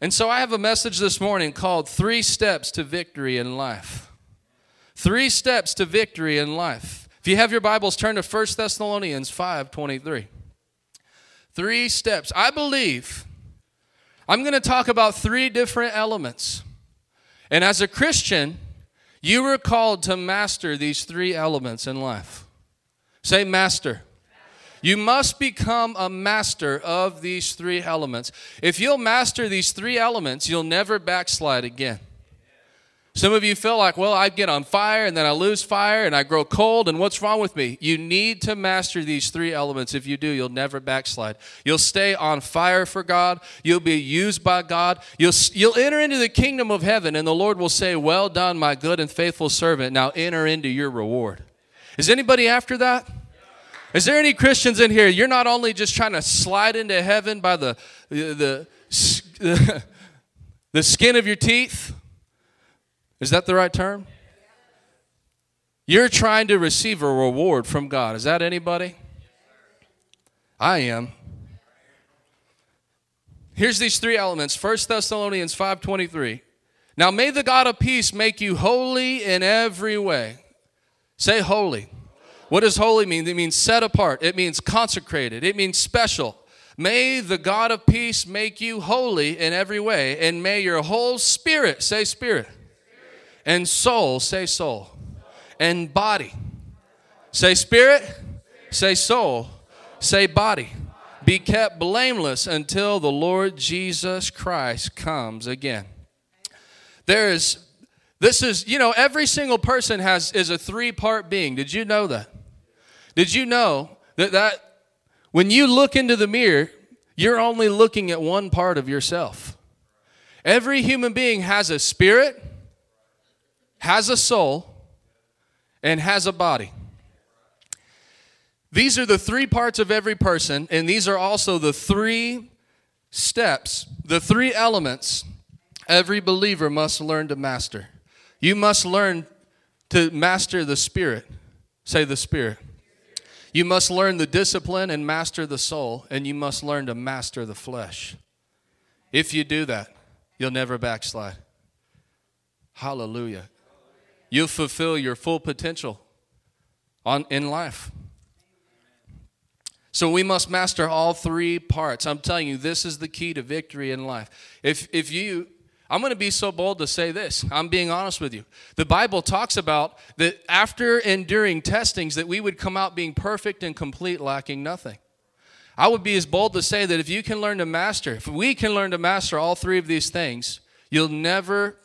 And so I have a message this morning called Three Steps to Victory in Life. Three steps to victory in life. If you have your Bibles, turn to 1 Thessalonians 5 23. Three steps. I believe I'm going to talk about three different elements. And as a Christian, you were called to master these three elements in life. Say, master. You must become a master of these three elements. If you'll master these three elements, you'll never backslide again. Some of you feel like, well, I get on fire and then I lose fire and I grow cold, and what's wrong with me? You need to master these three elements. If you do, you'll never backslide. You'll stay on fire for God. You'll be used by God. You'll, you'll enter into the kingdom of heaven, and the Lord will say, Well done, my good and faithful servant. Now enter into your reward. Is anybody after that? Is there any Christians in here? You're not only just trying to slide into heaven by the, the, the, the skin of your teeth. Is that the right term? You're trying to receive a reward from God. Is that anybody? I am. Here's these three elements. 1 Thessalonians 5:23. Now may the God of peace make you holy in every way. Say holy. What does holy mean? It means set apart, it means consecrated, it means special. May the God of peace make you holy in every way, and may your whole spirit, say spirit, and soul, say soul, and body, say spirit, say soul, say body, be kept blameless until the Lord Jesus Christ comes again. There is this is, you know, every single person has is a three-part being. Did you know that? Did you know that, that when you look into the mirror, you're only looking at one part of yourself? Every human being has a spirit, has a soul, and has a body. These are the three parts of every person, and these are also the three steps, the three elements every believer must learn to master. You must learn to master the spirit. Say the spirit. You must learn the discipline and master the soul, and you must learn to master the flesh. If you do that, you'll never backslide. Hallelujah. You'll fulfill your full potential on, in life. So we must master all three parts. I'm telling you, this is the key to victory in life. If, if you I'm going to be so bold to say this. I'm being honest with you. The Bible talks about that after enduring testings that we would come out being perfect and complete, lacking nothing. I would be as bold to say that if you can learn to master, if we can learn to master all three of these things, you'll never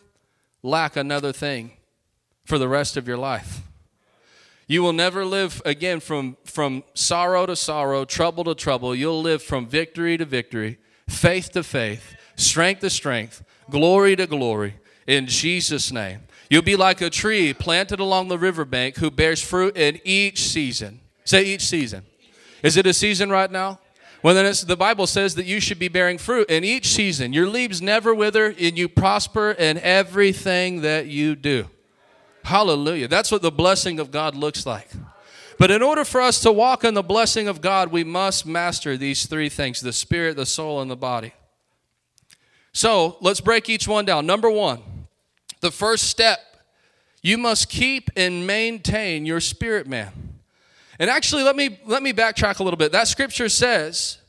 lack another thing for the rest of your life. You will never live again from, from sorrow to sorrow, trouble to trouble. You'll live from victory to victory, faith to faith, strength to strength, glory to glory in Jesus' name. You'll be like a tree planted along the riverbank who bears fruit in each season. Say each season. Is it a season right now? Well, then the Bible says that you should be bearing fruit in each season. Your leaves never wither, and you prosper in everything that you do. Hallelujah. That's what the blessing of God looks like. But in order for us to walk in the blessing of God, we must master these three things the spirit, the soul, and the body. So let's break each one down. Number one, the first step, you must keep and maintain your spirit man. And actually, let me let me backtrack a little bit. That scripture says,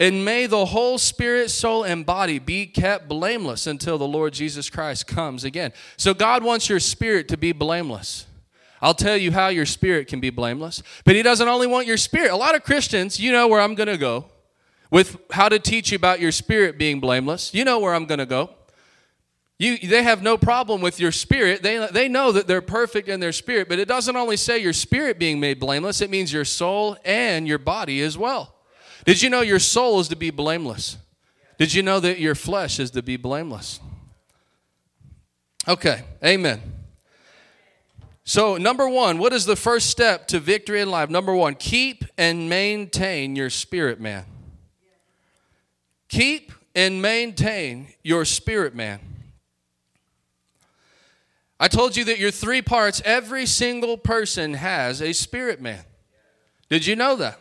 and may the whole spirit, soul, and body be kept blameless until the Lord Jesus Christ comes again. So God wants your spirit to be blameless. I'll tell you how your spirit can be blameless. But He doesn't only want your spirit. A lot of Christians, you know where I'm going to go with how to teach you about your spirit being blameless. You know where I'm going to go. You, they have no problem with your spirit. They, they know that they're perfect in their spirit, but it doesn't only say your spirit being made blameless, it means your soul and your body as well. Did you know your soul is to be blameless? Did you know that your flesh is to be blameless? Okay, amen. So, number one, what is the first step to victory in life? Number one, keep and maintain your spirit man. Keep and maintain your spirit man. I told you that your three parts, every single person has a spirit man. Did you know that?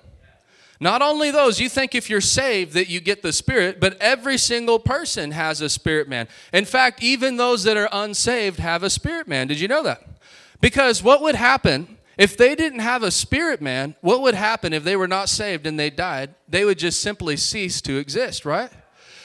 Not only those, you think if you're saved that you get the Spirit, but every single person has a Spirit man. In fact, even those that are unsaved have a Spirit man. Did you know that? Because what would happen if they didn't have a Spirit man? What would happen if they were not saved and they died? They would just simply cease to exist, right?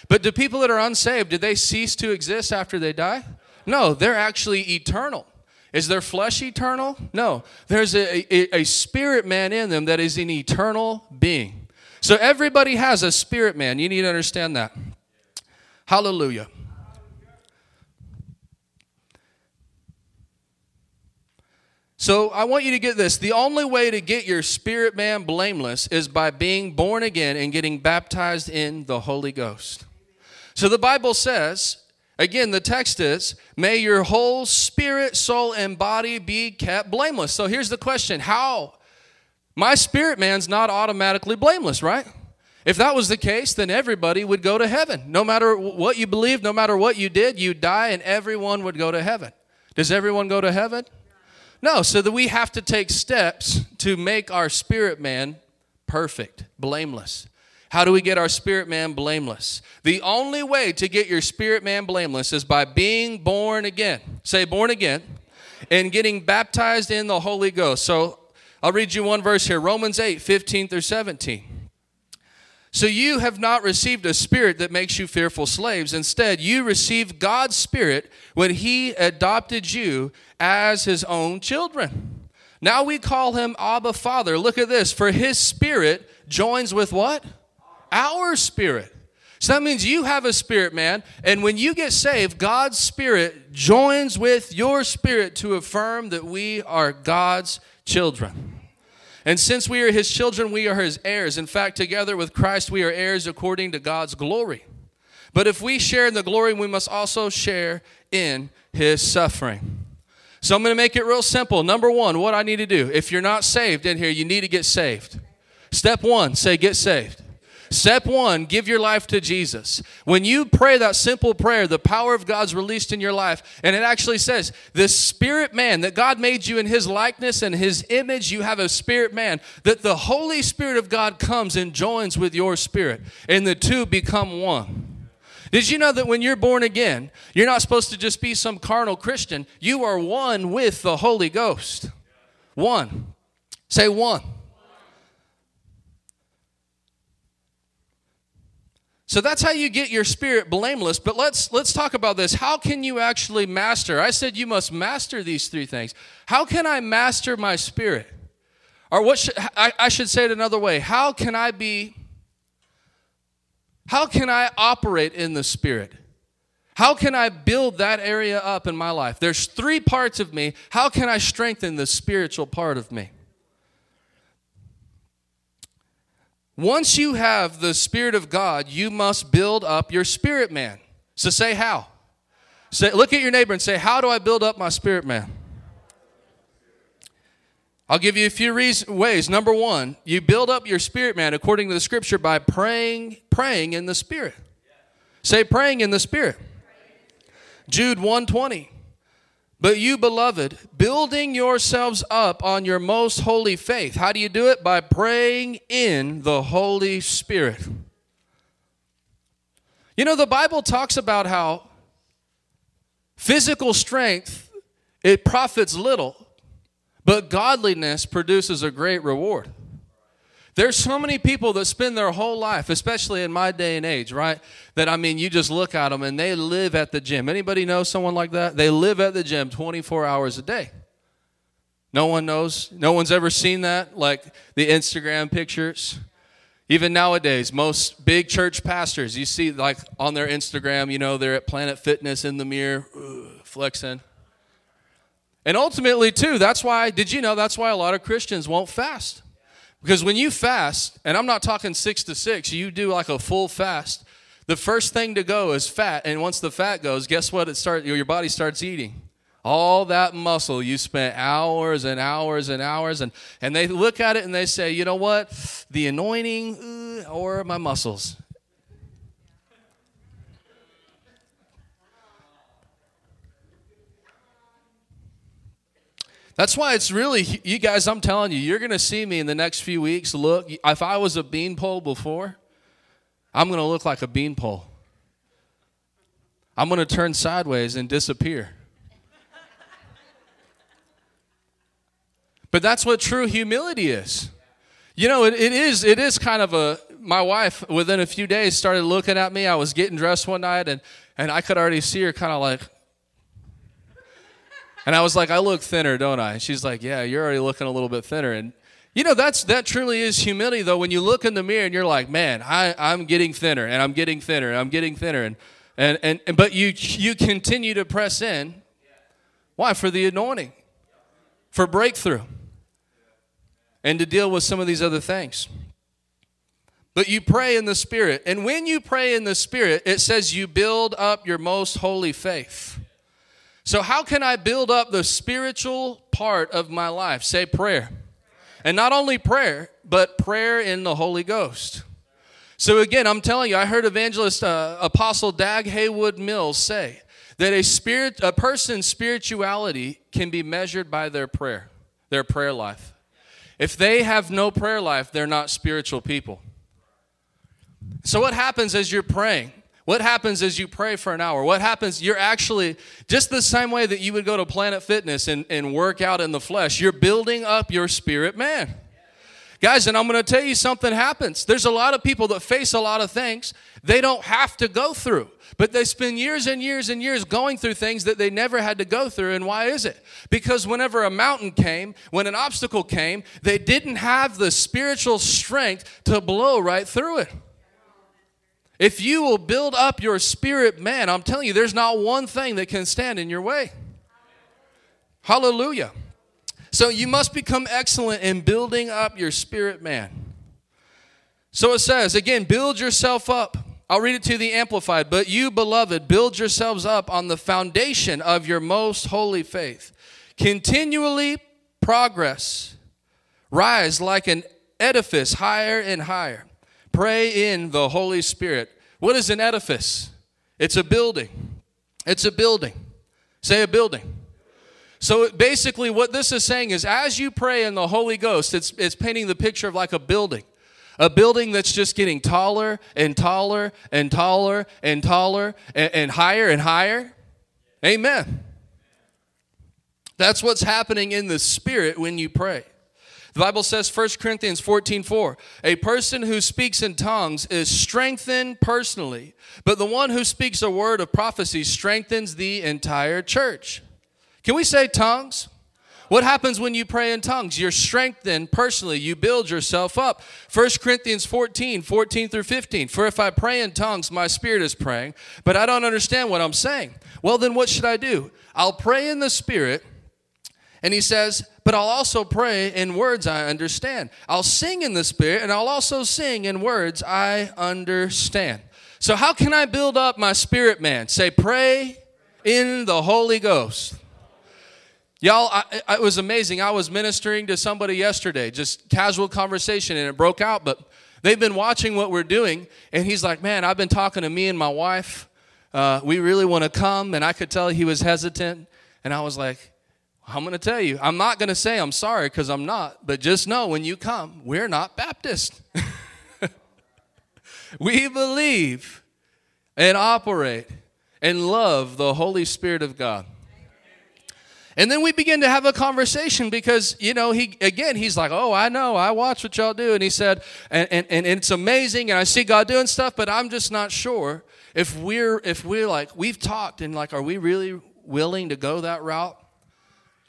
But do people that are unsaved, did they cease to exist after they die? No, they're actually eternal. Is their flesh eternal? No. There's a, a, a, spirit man in them that is an eternal being. So everybody has a spirit man. You need to understand that. Hallelujah. So I want you to get this. The only way to get your spirit man blameless is by being born again and getting baptized in the Holy Ghost. So the Bible says Again, the text is, may your whole spirit, soul, and body be kept blameless. So here's the question How? My spirit man's not automatically blameless, right? If that was the case, then everybody would go to heaven. No matter what you believe, no matter what you did, you'd die and everyone would go to heaven. Does everyone go to heaven? No, so that we have to take steps to make our spirit man perfect, blameless. How do we get our spirit man blameless? The only way to get your spirit man blameless is by being born again. Say, born again, and getting baptized in the Holy Ghost. So I'll read you one verse here Romans 8 15 through 17. So you have not received a spirit that makes you fearful slaves. Instead, you received God's spirit when he adopted you as his own children. Now we call him Abba Father. Look at this. For his spirit joins with what? our spirit. So that means you have a spirit, man. And when you get saved, God's spirit joins with your spirit to affirm that we are God's children. And since we are his children, we are his heirs. In fact, together with Christ, we are heirs according to God's glory. But if we share in the glory, we must also share in his suffering. So I'm going to make it real simple. Number one, what I need to do. If you're not saved in here, you need to get saved. Step one, say, get saved. Step one, give your life to Jesus. When you pray that simple prayer, the power of God's released in your life. And it actually says, the spirit man, that God made you in his likeness and his image, you have a spirit man, that the Holy Spirit of God comes and joins with your spirit, and the two become one. Did you know that when you're born again, you're not supposed to just be some carnal Christian? You are one with the Holy Ghost. One. Say one. So that's how you get your spirit blameless. But let's let's talk about this. How can you actually master? I said you must master these three things. How can I master my spirit? Or what should, I, I should say it another way. How can I be how can I operate in the spirit? How can I build that area up in my life? There's three parts of me. How can I strengthen the spiritual part of me? Once you have the Spirit of God, you must build up your spirit man. So say how. Say, look at your neighbor and say, How do I build up my spirit man? I'll give you a few ways. Number one, you build up your spirit man according to the scripture by praying, praying in the spirit. Say praying in the spirit. Jude 120. But you, beloved, building yourselves up on your most holy faith. How do you do it? By praying in the Holy Spirit. You know, the Bible talks about how physical strength it profits little, but godliness produces a great reward. There's so many people that spend their whole life, especially in my day and age, right? That I mean, you just look at them and they live at the gym. Anybody know someone like that? They live at the gym 24 hours a day. No one knows. No one's ever seen that, like the Instagram pictures. Even nowadays, most big church pastors, you see like on their Instagram, you know, they're at Planet Fitness in the mirror, flexing. And ultimately, too, that's why, did you know that's why a lot of Christians won't fast? Because when you fast, and I'm not talking six to six, you do like a full fast, The first thing to go is fat, and once the fat goes, guess what? It starts. Your body starts eating all that muscle you spent hours and hours and hours and, and they look at it and they say you know what the anointing or my muscles That's why it's really, you guys, I'm telling you, you're going to see me in the next few weeks. Look, if I was a beanpole before, I'm going to look like a beanpole. I'm going to turn sideways and disappear. but that's what true humility is. You know, it, it is it is kind of a my wife within a few days started looking at me. I was getting dressed one night and and I could already see her kind of like and I was like, I look thinner, don't I? She's like, Yeah, you're already looking a little bit thinner. And you know, that's that truly is humility though. When you look in the mirror and you're like, Man, I, I'm getting thinner and I'm getting thinner and I'm getting thinner and and, and, and but you you continue to press in. Why? For the anointing. For breakthrough. And to deal with some of these other things. But you pray in the Spirit. And when you pray in the Spirit, it says you build up your most holy faith. So, how can I build up the spiritual part of my life? Say prayer. And not only prayer, but prayer in the Holy Ghost. So, again, I'm telling you, I heard evangelist uh, Apostle Dag Heward-Mills say that a, spirit, a person's spirituality can be measured by their prayer, their prayer life. If they have no prayer life, they're not spiritual people. So, what happens as you're praying? What happens is you pray for an hour? What happens? You're actually just the same way that you would go to Planet Fitness and, and work out in the flesh. You're building up your spirit man. Guys, and I'm going to tell you something happens. There's a lot of people that face a lot of things they don't have to go through, but they spend years and years and years going through things that they never had to go through. And why is it? Because whenever a mountain came, when an obstacle came, they didn't have the spiritual strength to blow right through it. If you will build up your spirit man, I'm telling you, there's not one thing that can stand in your way. Hallelujah. So you must become excellent in building up your spirit man. So it says, again, build yourself up. I'll read it to the Amplified. But you, beloved, build yourselves up on the foundation of your most holy faith. Continually progress. Rise like an edifice higher and higher Pray in the Holy Spirit. What is an edifice? It's a building. It's a building. Say a building. So basically, what this is saying is as you pray in the Holy Ghost, it's, it's painting the picture of like a building. A building that's just getting taller and taller and taller and taller and, and higher and higher. Amen. That's what's happening in the spirit when you pray. The Bible says 1 Corinthians 14 4, a person who speaks in tongues is strengthened personally, but the one who speaks a word of prophecy strengthens the entire church. Can we say tongues? What happens when you pray in tongues? You're strengthened personally. You build yourself up. 1 Corinthians 14, 14 through 15. For if I pray in tongues, my spirit is praying, but I don't understand what I'm saying. Well, then what should I do? I'll pray in the spirit and he says, But I'll also pray in words I understand. I'll sing in the Spirit, and I'll also sing in words I understand. So, how can I build up my spirit man? Say, Pray in the Holy Ghost. Y'all, I, it was amazing. I was ministering to somebody yesterday, just casual conversation, and it broke out, but they've been watching what we're doing, and he's like, Man, I've been talking to me and my wife. Uh, we really want to come, and I could tell he was hesitant. And I was like, I'm going to tell you, I'm not going to say I'm sorry because I'm not, but just know when you come, we're not Baptist. we believe and operate and love the Holy Spirit of God. And then we begin to have a conversation because, you know, he again, he's like, Oh, I know, I watch what y'all do. And he said, and, and, and it's amazing, and I see God doing stuff, but I'm just not sure if we're if we're like, we've talked and like, are we really willing to go that route?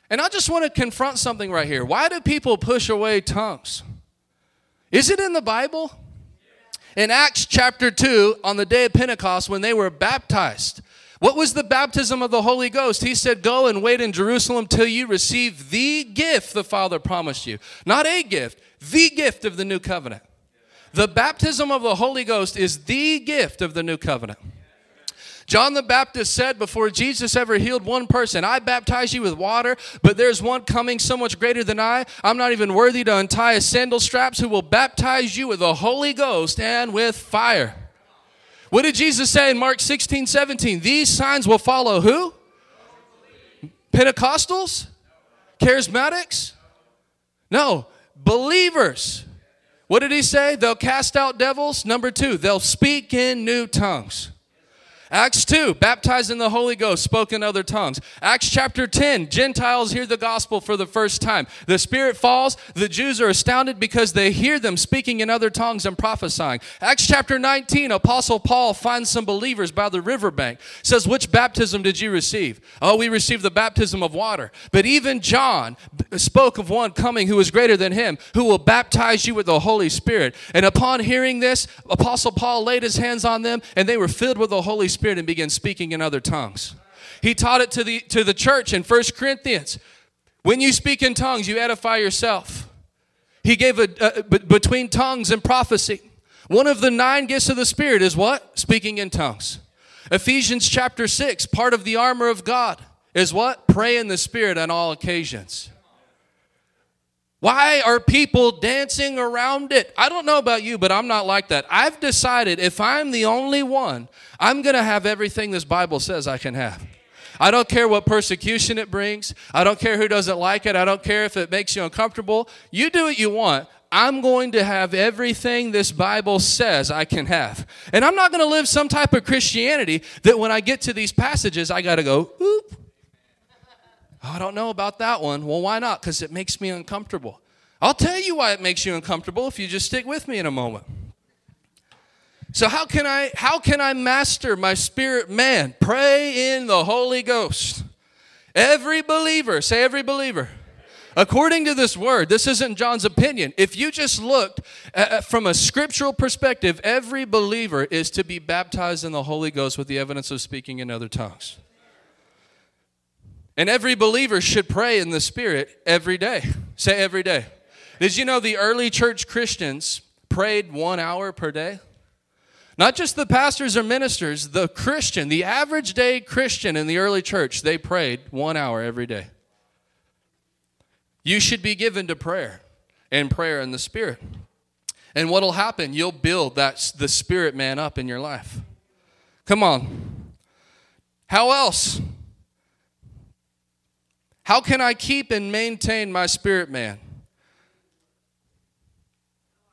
And I just want to confront something right here. Why do people push away tongues? Is it in the Bible? In Acts chapter 2, on the day of Pentecost, when they were baptized, what was the baptism of the Holy Ghost? He said, Go and wait in Jerusalem till you receive the gift the Father promised you. Not a gift, the gift of the new covenant. The baptism of the Holy Ghost is the gift of the new covenant. John the Baptist said before Jesus ever healed one person, I baptize you with water, but there's one coming so much greater than I. I'm not even worthy to untie his sandal straps, who will baptize you with the Holy Ghost and with fire. What did Jesus say in Mark 16, 17? These signs will follow who? Pentecostals? Charismatics? No, believers. What did he say? They'll cast out devils. Number two, they'll speak in new tongues. Acts 2, baptized in the Holy Ghost, spoke in other tongues. Acts chapter 10, Gentiles hear the gospel for the first time. The Spirit falls. The Jews are astounded because they hear them speaking in other tongues and prophesying. Acts chapter 19, Apostle Paul finds some believers by the riverbank. Says, Which baptism did you receive? Oh, we received the baptism of water. But even John spoke of one coming who is greater than him, who will baptize you with the Holy Spirit. And upon hearing this, Apostle Paul laid his hands on them, and they were filled with the Holy Spirit Spirit and began speaking in other tongues. He taught it to the, to the church in First Corinthians. When you speak in tongues, you edify yourself. He gave a, a between tongues and prophecy. One of the nine gifts of the Spirit is what? Speaking in tongues. Ephesians chapter 6, part of the armor of God is what? Pray in the Spirit on all occasions. Why are people dancing around it? I don't know about you, but I'm not like that. I've decided if I'm the only one, I'm going to have everything this Bible says I can have. I don't care what persecution it brings. I don't care who doesn't like it. I don't care if it makes you uncomfortable. You do what you want. I'm going to have everything this Bible says I can have. And I'm not going to live some type of Christianity that when I get to these passages, I got to go, oop, Oh, I don't know about that one. Well, why not? Because it makes me uncomfortable. I'll tell you why it makes you uncomfortable if you just stick with me in a moment. So how can I how can I master my spirit man? Pray in the Holy Ghost. Every believer, say every believer. According to this word, this isn't John's opinion. If you just looked at, from a scriptural perspective, every believer is to be baptized in the Holy Ghost with the evidence of speaking in other tongues. And every believer should pray in the Spirit every day. Say every day. Did you know the early church Christians prayed one hour per day? Not just the pastors or ministers, the Christian, the average day Christian in the early church, they prayed one hour every day. You should be given to prayer and prayer in the Spirit. And what'll happen? You'll build that the Spirit man up in your life. Come on. How else? How can I keep and maintain my spirit man?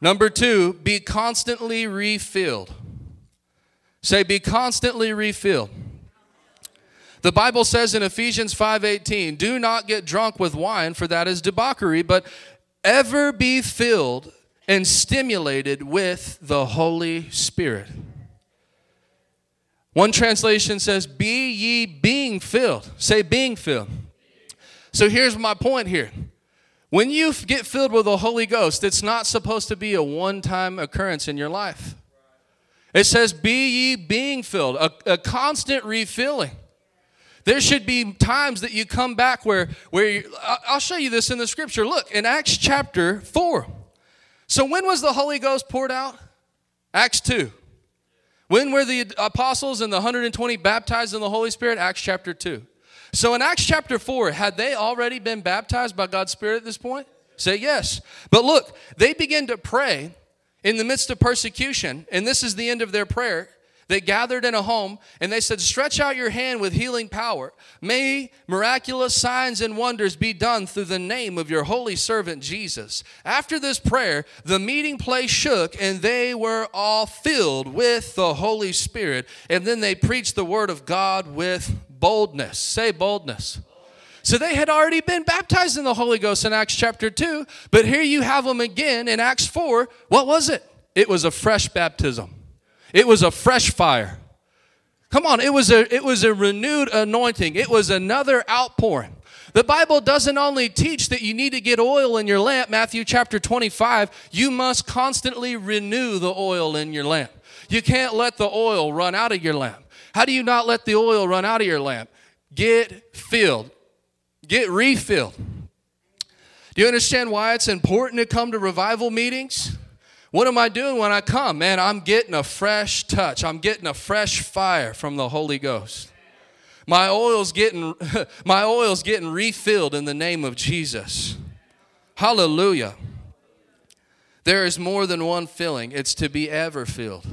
Number two, be constantly refilled. Say, be constantly refilled. The Bible says in Ephesians 5:18, "Do not get drunk with wine, for that is debauchery, but ever be filled and stimulated with the Holy Spirit." One translation says, "Be ye being filled." Say being filled. So here's my point here. When you get filled with the Holy Ghost, it's not supposed to be a one time occurrence in your life. It says, Be ye being filled, a, a, constant refilling. There should be times that you come back where, where you, I'll show you this in the scripture. Look, in Acts chapter 4. So, when was the Holy Ghost poured out? Acts 2. When were the apostles and the 120 baptized in the Holy Spirit? Acts chapter 2. So in Acts chapter 4, had they already been baptized by God's Spirit at this point? Say yes. But look, they begin to pray in the midst of persecution, and this is the end of their prayer. They gathered in a home and they said, Stretch out your hand with healing power. May miraculous signs and wonders be done through the name of your holy servant Jesus. After this prayer, the meeting place shook and they were all filled with the Holy Spirit. And then they preached the word of God with boldness. Say boldness. So they had already been baptized in the Holy Ghost in Acts chapter 2, but here you have them again in Acts 4. What was it? It was a fresh baptism. It was a fresh fire. Come on, it was a it was a renewed anointing. It was another outpouring. The Bible doesn't only teach that you need to get oil in your lamp, Matthew chapter 25, you must constantly renew the oil in your lamp. You can't let the oil run out of your lamp. How do you not let the oil run out of your lamp? Get filled, get refilled. Do you understand why it's important to come to revival meetings? What am I doing when I come? Man, I'm getting a fresh touch. I'm getting a fresh fire from the Holy Ghost. My oil's getting my oil's getting refilled in the name of Jesus. Hallelujah. There is more than one filling. It's to be ever filled.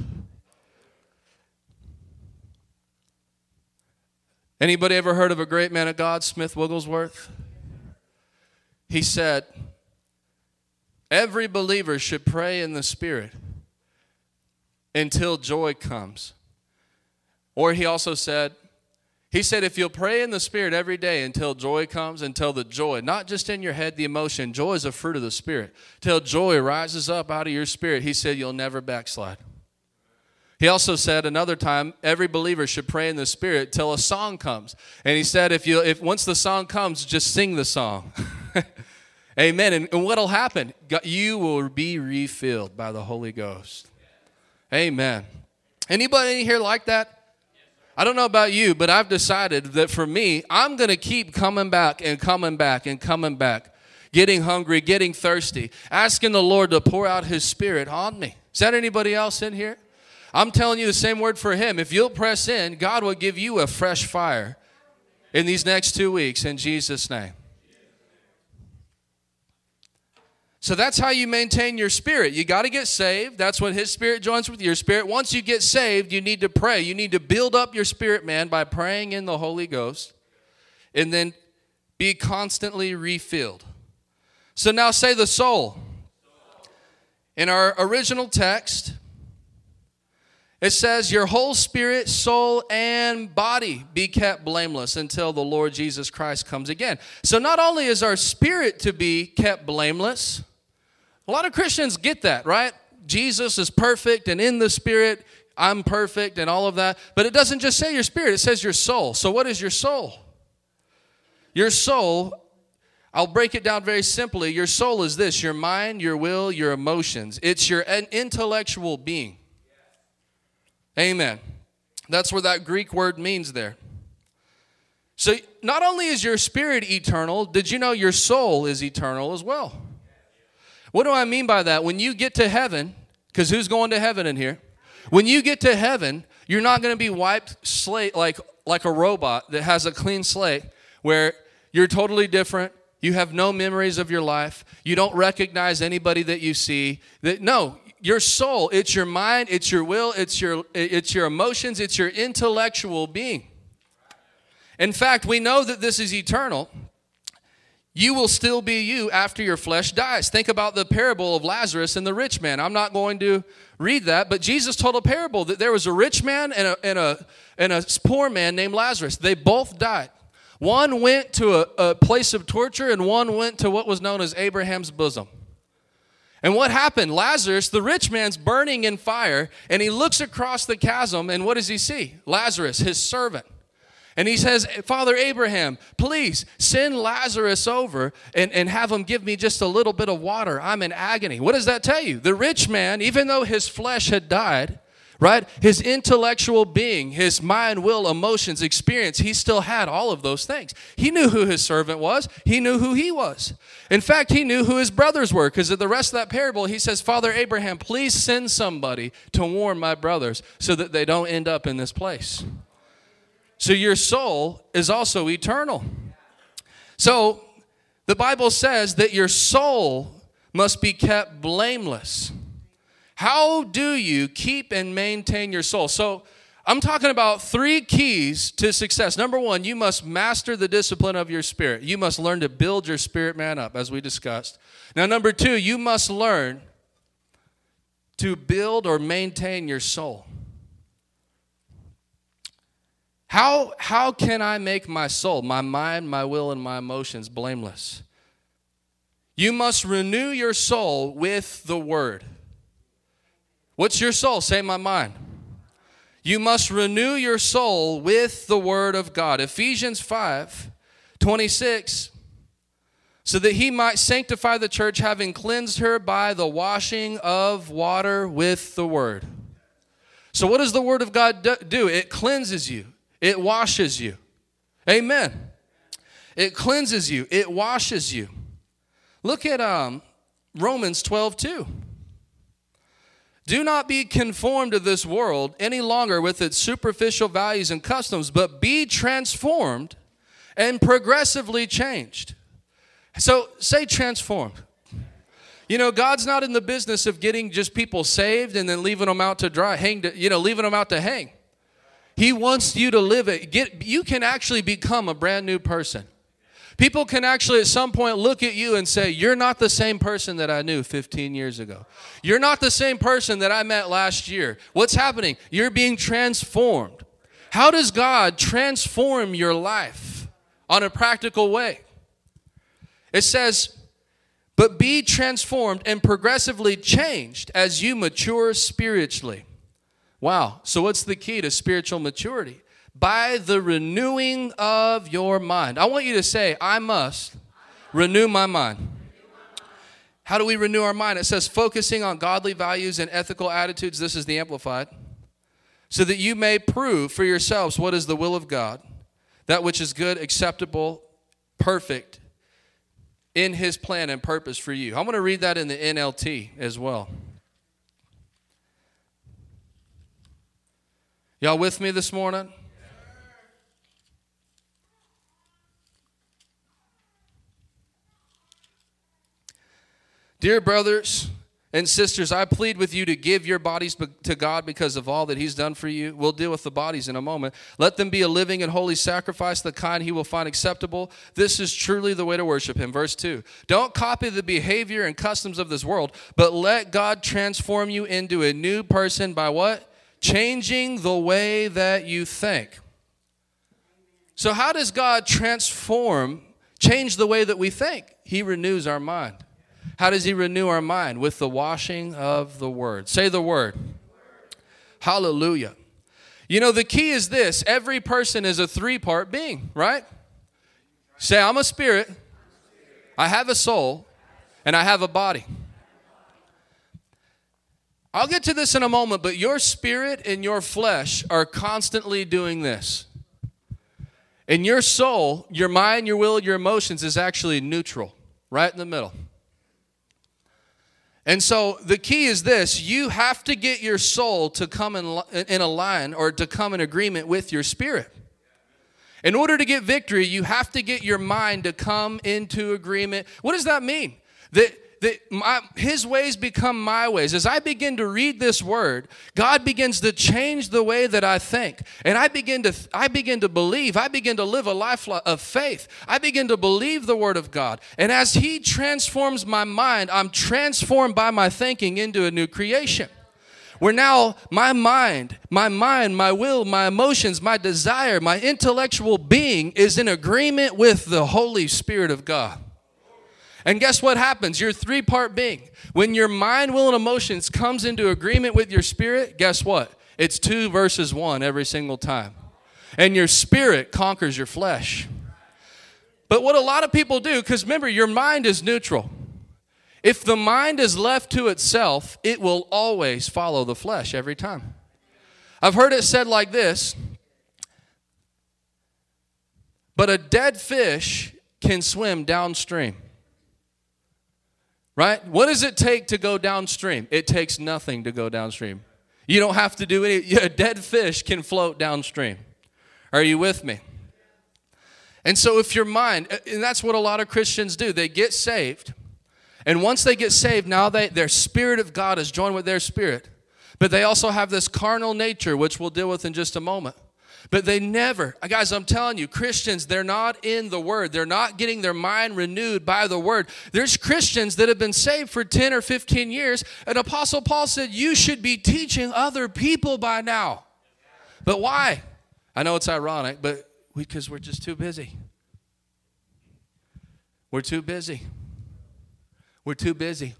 Anybody ever heard of a great man of God, Smith Wigglesworth? He said, Every believer should pray in the Spirit until joy comes. Or he also said, he said, if you'll pray in the Spirit every day until joy comes, until the joy, not just in your head, the emotion, joy is a fruit of the Spirit, till joy rises up out of your spirit, he said, you'll never backslide. He also said another time, every believer should pray in the Spirit till a song comes. And he said, if you, if once the song comes, just sing the song. Amen. And, and what'll happen? You will be refilled by the Holy Ghost. Amen. Anybody in here like that? I don't know about you, but I've decided that for me, I'm going to keep coming back and coming back and coming back, getting hungry, getting thirsty, asking the Lord to pour out His Spirit on me. Is that anybody else in here? I'm telling you the same word for Him. If you'll press in, God will give you a fresh fire in these next two weeks in Jesus' name. So that's how you maintain your spirit. You got to get saved. That's when His Spirit joins with your spirit. Once you get saved, you need to pray. You need to build up your spirit, man, by praying in the Holy Ghost and then be constantly refilled. So now say the soul. In our original text, it says, Your whole spirit, soul, and body be kept blameless until the Lord Jesus Christ comes again. So not only is our spirit to be kept blameless, a lot of Christians get that, right? Jesus is perfect and in the spirit, I'm perfect and all of that. But it doesn't just say your spirit, it says your soul. So, what is your soul? Your soul, I'll break it down very simply. Your soul is this your mind, your will, your emotions. It's your intellectual being. Amen. That's where that Greek word means there. So, not only is your spirit eternal, did you know your soul is eternal as well? What do I mean by that? When you get to heaven, because who's going to heaven in here? When you get to heaven, you're not going to be wiped slate like like a robot that has a clean slate where you're totally different. You have no memories of your life. You don't recognize anybody that you see. That no, your soul, it's your mind, it's your will, it's your it's your emotions, it's your intellectual being. In fact, we know that this is eternal you will still be you after your flesh dies. Think about the parable of Lazarus and the rich man. I'm not going to read that, but Jesus told a parable that there was a rich man and a, and a, and a poor man named Lazarus. They both died. One went to a, a place of torture, and one went to what was known as Abraham's bosom. And what happened? Lazarus, the rich man's burning in fire, and he looks across the chasm, and what does he see? Lazarus, his servant. And he says, Father Abraham, please send Lazarus over and, and have him give me just a little bit of water. I'm in agony. What does that tell you? The rich man, even though his flesh had died, right? His intellectual being, his mind, will, emotions, experience, he still had all of those things. He knew who his servant was, he knew who he was. In fact, he knew who his brothers were because of the rest of that parable, he says, Father Abraham, please send somebody to warn my brothers so that they don't end up in this place. So your soul is also eternal. So the Bible says that your soul must be kept blameless. How do you keep and maintain your soul? So I'm talking about three keys to success. Number one, you must master the discipline of your spirit. You must learn to build your spirit man up, as we discussed. Now, number two, you must learn to build or maintain your soul. How, how can I make my soul, my mind, my will, and my emotions blameless? You must renew your soul with the word. What's your soul? Say my mind. You must renew your soul with the word of God. Ephesians 5 26. So that he might sanctify the church, having cleansed her by the washing of water with the word. So, what does the word of God do? It cleanses you. It washes you. Amen. It cleanses you. It washes you. Look at um, Romans 12, 2. Do not be conformed to this world any longer with its superficial values and customs, but be transformed and progressively changed. So say transformed. You know, God's not in the business of getting just people saved and then leaving them out to dry, hang to, you know, leaving them out to hang. He wants you to live it. Get you can actually become a brand new person. People can actually at some point look at you and say, You're not the same person that I knew 15 years ago. You're not the same person that I met last year. What's happening? You're being transformed. How does God transform your life on a practical way? It says, But be transformed and progressively changed as you mature spiritually. Wow. So, what's the key to spiritual maturity? By the renewing of your mind. I want you to say, I must renew my mind. How do we renew our mind? It says, focusing on godly values and ethical attitudes. This is the Amplified. So that you may prove for yourselves what is the will of God, that which is good, acceptable, perfect in His plan and purpose for you. I'm going to read that in the NLT as well. Y'all with me this morning? Dear brothers and sisters, I plead with you to give your bodies to God because of all that He's done for you. We'll deal with the bodies in a moment. Let them be a living and holy sacrifice, the kind He will find acceptable. This is truly the way to worship Him. Verse 2 Don't copy the behavior and customs of this world, but let God transform you into a new person by what? Changing the way that you think. So, how does God transform, change the way that we think? He renews our mind. How does He renew our mind? With the washing of the Word. Say the Word. Hallelujah. You know, the key is this every person is a three part being, right? Say, I'm a spirit, I have a soul, and I have a body. I'll get to this in a moment, but your spirit and your flesh are constantly doing this. And your soul, your mind, your will, your emotions is actually neutral, right in the middle. And so the key is this you have to get your soul to come in, in a line or to come in agreement with your spirit. In order to get victory, you have to get your mind to come into agreement. What does that mean? That that my, his ways become my ways. As I begin to read this word, God begins to change the way that I think. And I begin to I begin to believe. I begin to live a life of faith. I begin to believe the word of God. And as he transforms my mind, I'm transformed by my thinking into a new creation. Where now my mind, my mind, my will, my emotions, my desire, my intellectual being is in agreement with the Holy Spirit of God. And guess what happens? Your three part being. When your mind, will, and emotions comes into agreement with your spirit, guess what? It's two versus one every single time. And your spirit conquers your flesh. But what a lot of people do, because remember, your mind is neutral. If the mind is left to itself, it will always follow the flesh every time. I've heard it said like this But a dead fish can swim downstream. Right? What does it take to go downstream? It takes nothing to go downstream. You don't have to do any, a dead fish can float downstream. Are you with me? And so, if your mind, and that's what a lot of Christians do, they get saved. And once they get saved, now they, their spirit of God is joined with their spirit. But they also have this carnal nature, which we'll deal with in just a moment. But they never, uh, guys, I'm telling you, Christians, they're not in the Word. They're not getting their mind renewed by the Word. There's Christians that have been saved for 10 or 15 years, and Apostle Paul said, You should be teaching other people by now. But why? I know it's ironic, but because we, we're just too busy. We're too busy. We're too busy.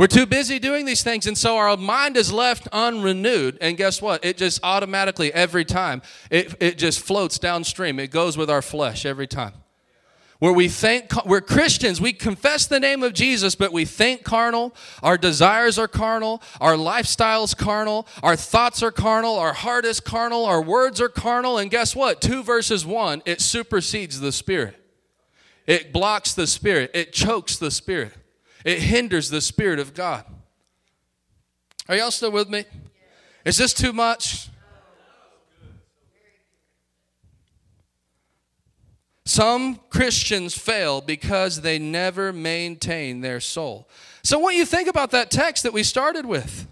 We're too busy doing these things, and so our mind is left unrenewed. And guess what? It just automatically, every time, it, it just floats downstream. It goes with our flesh every time. Where we think, we're Christians, we confess the name of Jesus, but we think carnal, our desires are carnal, our lifestyle's carnal, our thoughts are carnal, our heart is carnal, our words are carnal, and guess what? Two verses one, it supersedes the Spirit. It blocks the Spirit, it chokes the Spirit. It hinders the Spirit of God. Are y'all still with me? Is this too much? Some Christians fail because they never maintain their soul. So, what do you think about that text that we started with?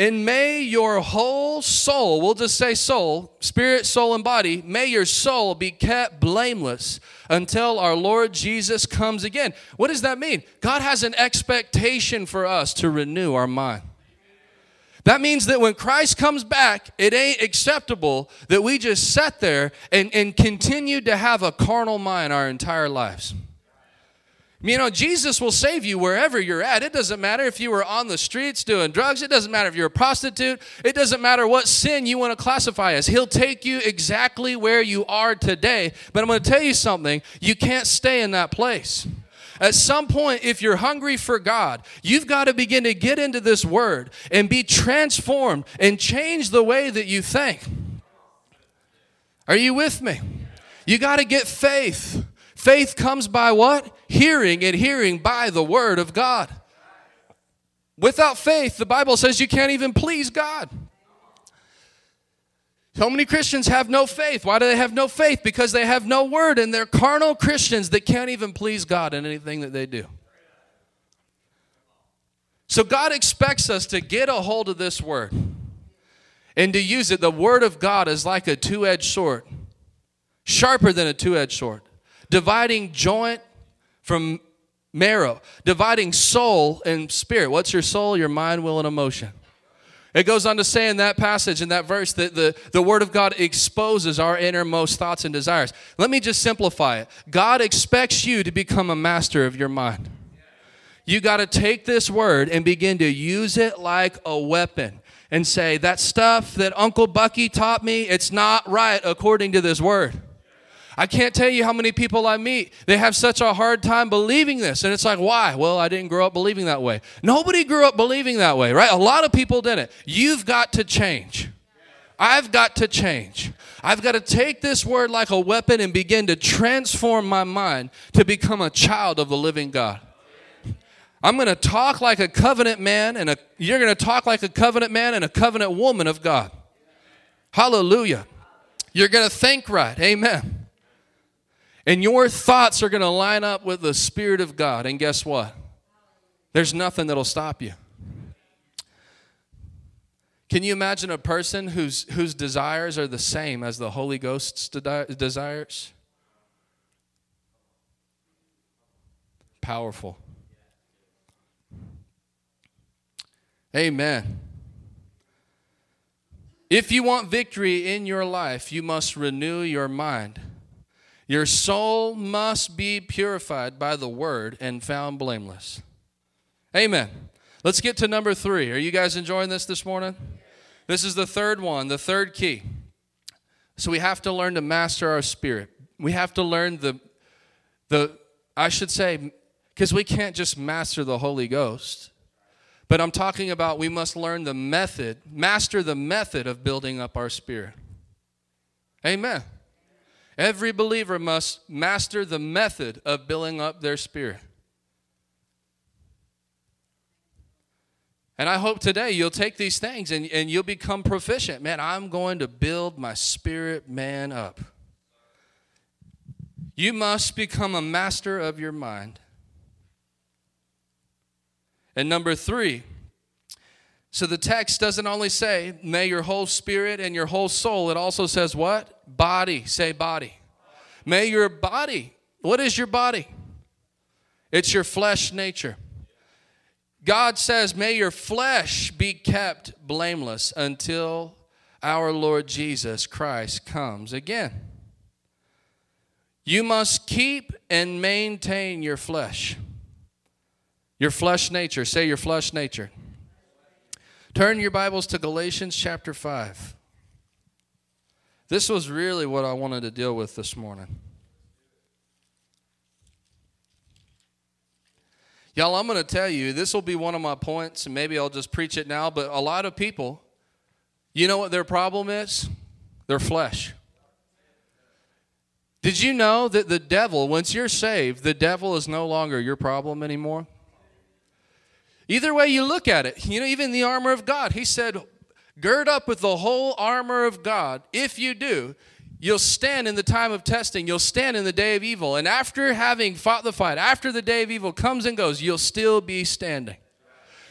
And may your whole soul, we'll just say soul, spirit, soul, and body, may your soul be kept blameless until our Lord Jesus comes again. What does that mean? God has an expectation for us to renew our mind. That means that when Christ comes back, it ain't acceptable that we just sat there and, and continue to have a carnal mind our entire lives. You know, Jesus will save you wherever you're at. It doesn't matter if you were on the streets doing drugs. It doesn't matter if you're a prostitute. It doesn't matter what sin you want to classify as. He'll take you exactly where you are today. But I'm going to tell you something you can't stay in that place. At some point, if you're hungry for God, you've got to begin to get into this word and be transformed and change the way that you think. Are you with me? You got to get faith. Faith comes by what? Hearing, and hearing by the word of God. Without faith, the Bible says you can't even please God. So many Christians have no faith. Why do they have no faith? Because they have no word, and they're carnal Christians that can't even please God in anything that they do. So God expects us to get a hold of this word and to use it. The word of God is like a two edged sword, sharper than a two edged sword dividing joint from marrow, dividing soul and spirit. What's your soul? Your mind, will, and emotion. It goes on to say in that passage, in that verse, that the, the Word of God exposes our innermost thoughts and desires. Let me just simplify it. God expects you to become a master of your mind. You got to take this Word and begin to use it like a weapon and say, that stuff that Uncle Bucky taught me, it's not right according to this Word. I can't tell you how many people I meet. They have such a hard time believing this. And it's like, why? Well, I didn't grow up believing that way. Nobody grew up believing that way, right? A lot of people didn't. You've got to change. I've got to change. I've got to take this word like a weapon and begin to transform my mind to become a child of the living God. I'm going to talk like a covenant man and a, you're going to talk like a covenant man and a covenant woman of God. Hallelujah. You're going to think right. Amen. And your thoughts are going to line up with the Spirit of God. And guess what? There's nothing that'll stop you. Can you imagine a person whose, whose desires are the same as the Holy Ghost's de- desires? Powerful. Amen. If you want victory in your life, you must renew your mind. Your soul must be purified by the word and found blameless. Amen. Let's get to number three. Are you guys enjoying this this morning? This is the third one, the third key. So we have to learn to master our spirit. We have to learn the, the I should say, because we can't just master the Holy Ghost. But I'm talking about we must learn the method, master the method of building up our spirit. Amen. Every believer must master the method of building up their spirit. And I hope today you'll take these things and, and you'll become proficient. Man, I'm going to build my spirit man up. You must become a master of your mind. And number three, so the text doesn't only say, may your whole spirit and your whole soul, it also says what? Body. Say body. May your body, what is your body? It's your flesh nature. God says, may your flesh be kept blameless until our Lord Jesus Christ comes again. You must keep and maintain your flesh. Your flesh nature. Say your flesh nature. Turn your Bibles to Galatians chapter 5. This was really what I wanted to deal with this morning. Y'all, I'm going to tell you, this will be one of my points, and maybe I'll just preach it now, but a lot of people, you know what their problem is? Their flesh. Did you know that the devil, once you're saved, the devil is no longer your problem anymore? Either way you look at it, you know, even the armor of God, he said, gird up with the whole armor of God. If you do, you'll stand in the time of testing, you'll stand in the day of evil. And after having fought the fight, after the day of evil comes and goes, you'll still be standing.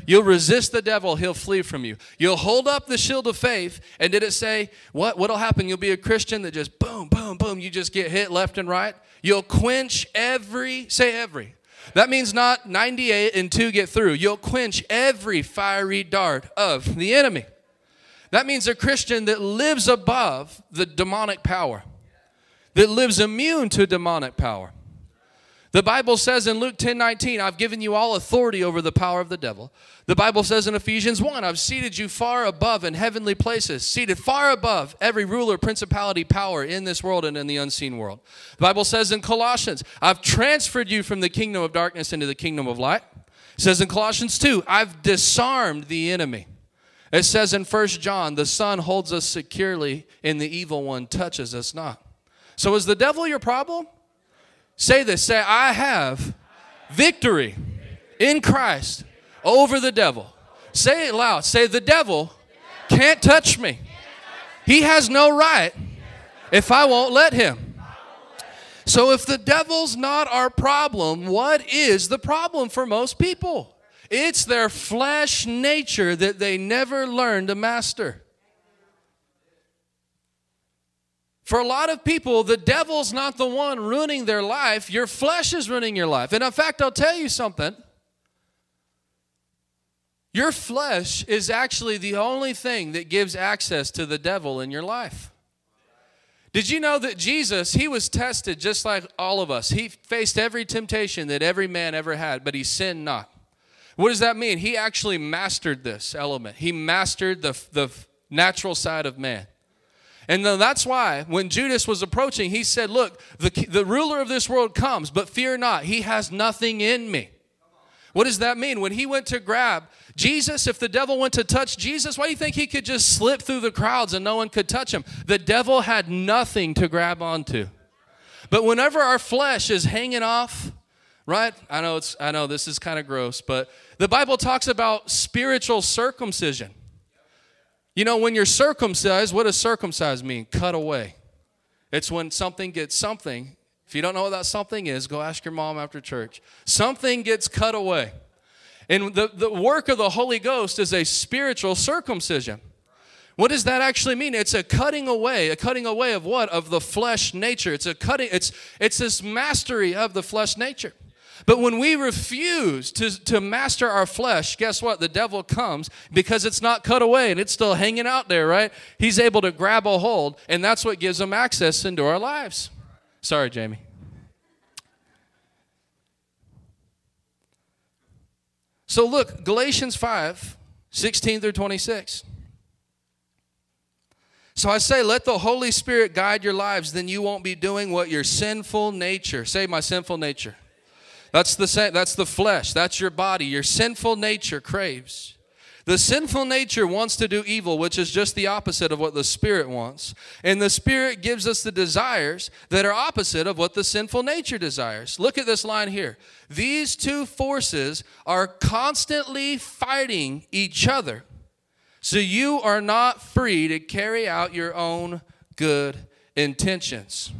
You'll resist the devil, he'll flee from you. You'll hold up the shield of faith, and did it say what what'll happen? You'll be a Christian that just boom, boom, boom, you just get hit left and right. You'll quench every, say every. That means not 98 and 2 get through. You'll quench every fiery dart of the enemy. That means a Christian that lives above the demonic power, that lives immune to demonic power. The Bible says in Luke 10 19, I've given you all authority over the power of the devil. The Bible says in Ephesians 1, I've seated you far above in heavenly places, seated far above every ruler, principality, power in this world and in the unseen world. The Bible says in Colossians, I've transferred you from the kingdom of darkness into the kingdom of light. It says in Colossians 2, I've disarmed the enemy. It says in 1 John, the Son holds us securely, and the evil one touches us not. So is the devil your problem? Say this say, I have victory in Christ over the devil. Say it loud. Say, the devil can't touch me. He has no right if I won't let him. So, if the devil's not our problem, what is the problem for most people? It's their flesh nature that they never learn to master. For a lot of people, the devil's not the one ruining their life, your flesh is ruining your life. And in fact, I'll tell you something. Your flesh is actually the only thing that gives access to the devil in your life. Did you know that Jesus, he was tested just like all of us? He faced every temptation that every man ever had, but he sinned not. What does that mean? He actually mastered this element. He mastered the, the natural side of man. And that's why when Judas was approaching, he said, Look, the, the ruler of this world comes, but fear not, he has nothing in me. What does that mean? When he went to grab Jesus, if the devil went to touch Jesus, why do you think he could just slip through the crowds and no one could touch him? The devil had nothing to grab onto. But whenever our flesh is hanging off, right? I know it's I know this is kind of gross, but the Bible talks about spiritual circumcision. You know, when you're circumcised, what does circumcised mean? Cut away. It's when something gets something. If you don't know what that something is, go ask your mom after church. Something gets cut away. And the, the work of the Holy Ghost is a spiritual circumcision. What does that actually mean? It's a cutting away, a cutting away of what? Of the flesh nature. It's a cutting, it's it's this mastery of the flesh nature. But when we refuse to, to master our flesh, guess what? The devil comes because it's not cut away and it's still hanging out there, right? He's able to grab a hold, and that's what gives him access into our lives. Sorry, Jamie. So look, Galatians 5 16 through 26. So I say, let the Holy Spirit guide your lives, then you won't be doing what your sinful nature, say, my sinful nature that's the, same, that's the flesh. That's your body. Your sinful nature craves. The sinful nature wants to do evil, which is just the opposite of what the Spirit wants. And the Spirit gives us the desires that are opposite of what the sinful nature desires. Look at this line here. These two forces are constantly fighting each other. So you are not free to carry out your own good intentions.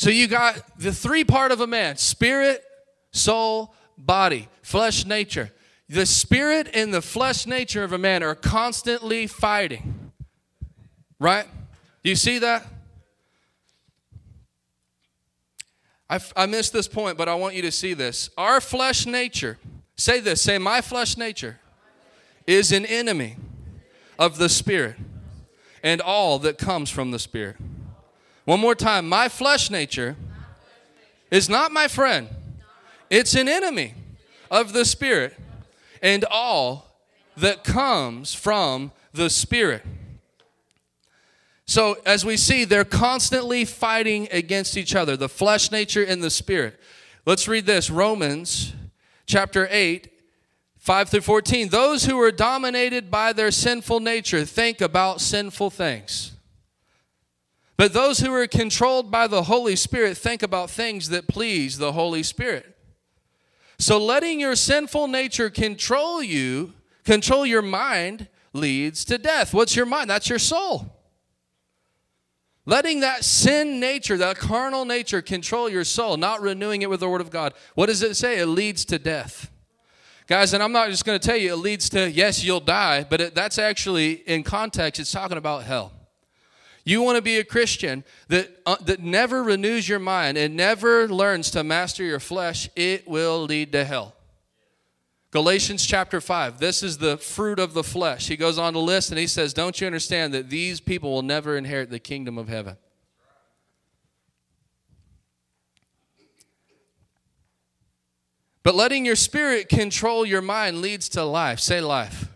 So you got the three part of a man spirit, soul, body, flesh nature. The spirit and the flesh nature of a man are constantly fighting. Right? Do you see that? I, I missed this point, but I want you to see this. Our flesh nature, say this, say, my flesh nature is an enemy of the spirit and all that comes from the spirit. One more time. My flesh nature is not my friend, it's an enemy of the Spirit and all that comes from the Spirit. So, as we see, they're constantly fighting against each other the flesh nature and the spirit. Let's read this Romans chapter 8, 5 through 14. Those who are dominated by their sinful nature think about sinful things. But those who are controlled by the Holy Spirit think about things that please the Holy Spirit. So letting your sinful nature control you, control your mind, leads to death. What's your mind? That's your soul. Letting that sin nature, that carnal nature, control your soul, not renewing it with the Word of God. What does it say? It leads to death. Guys, and I'm not just going to tell you it leads to, yes, you'll die, but it, that's actually, in context, it's talking about hell. You want to be a Christian that, uh, that never renews your mind and never learns to master your flesh, it will lead to hell. Galatians chapter 5, this is the fruit of the flesh. He goes on to list and he says, Don't you understand that these people will never inherit the kingdom of heaven? But letting your spirit control your mind leads to life. Say life.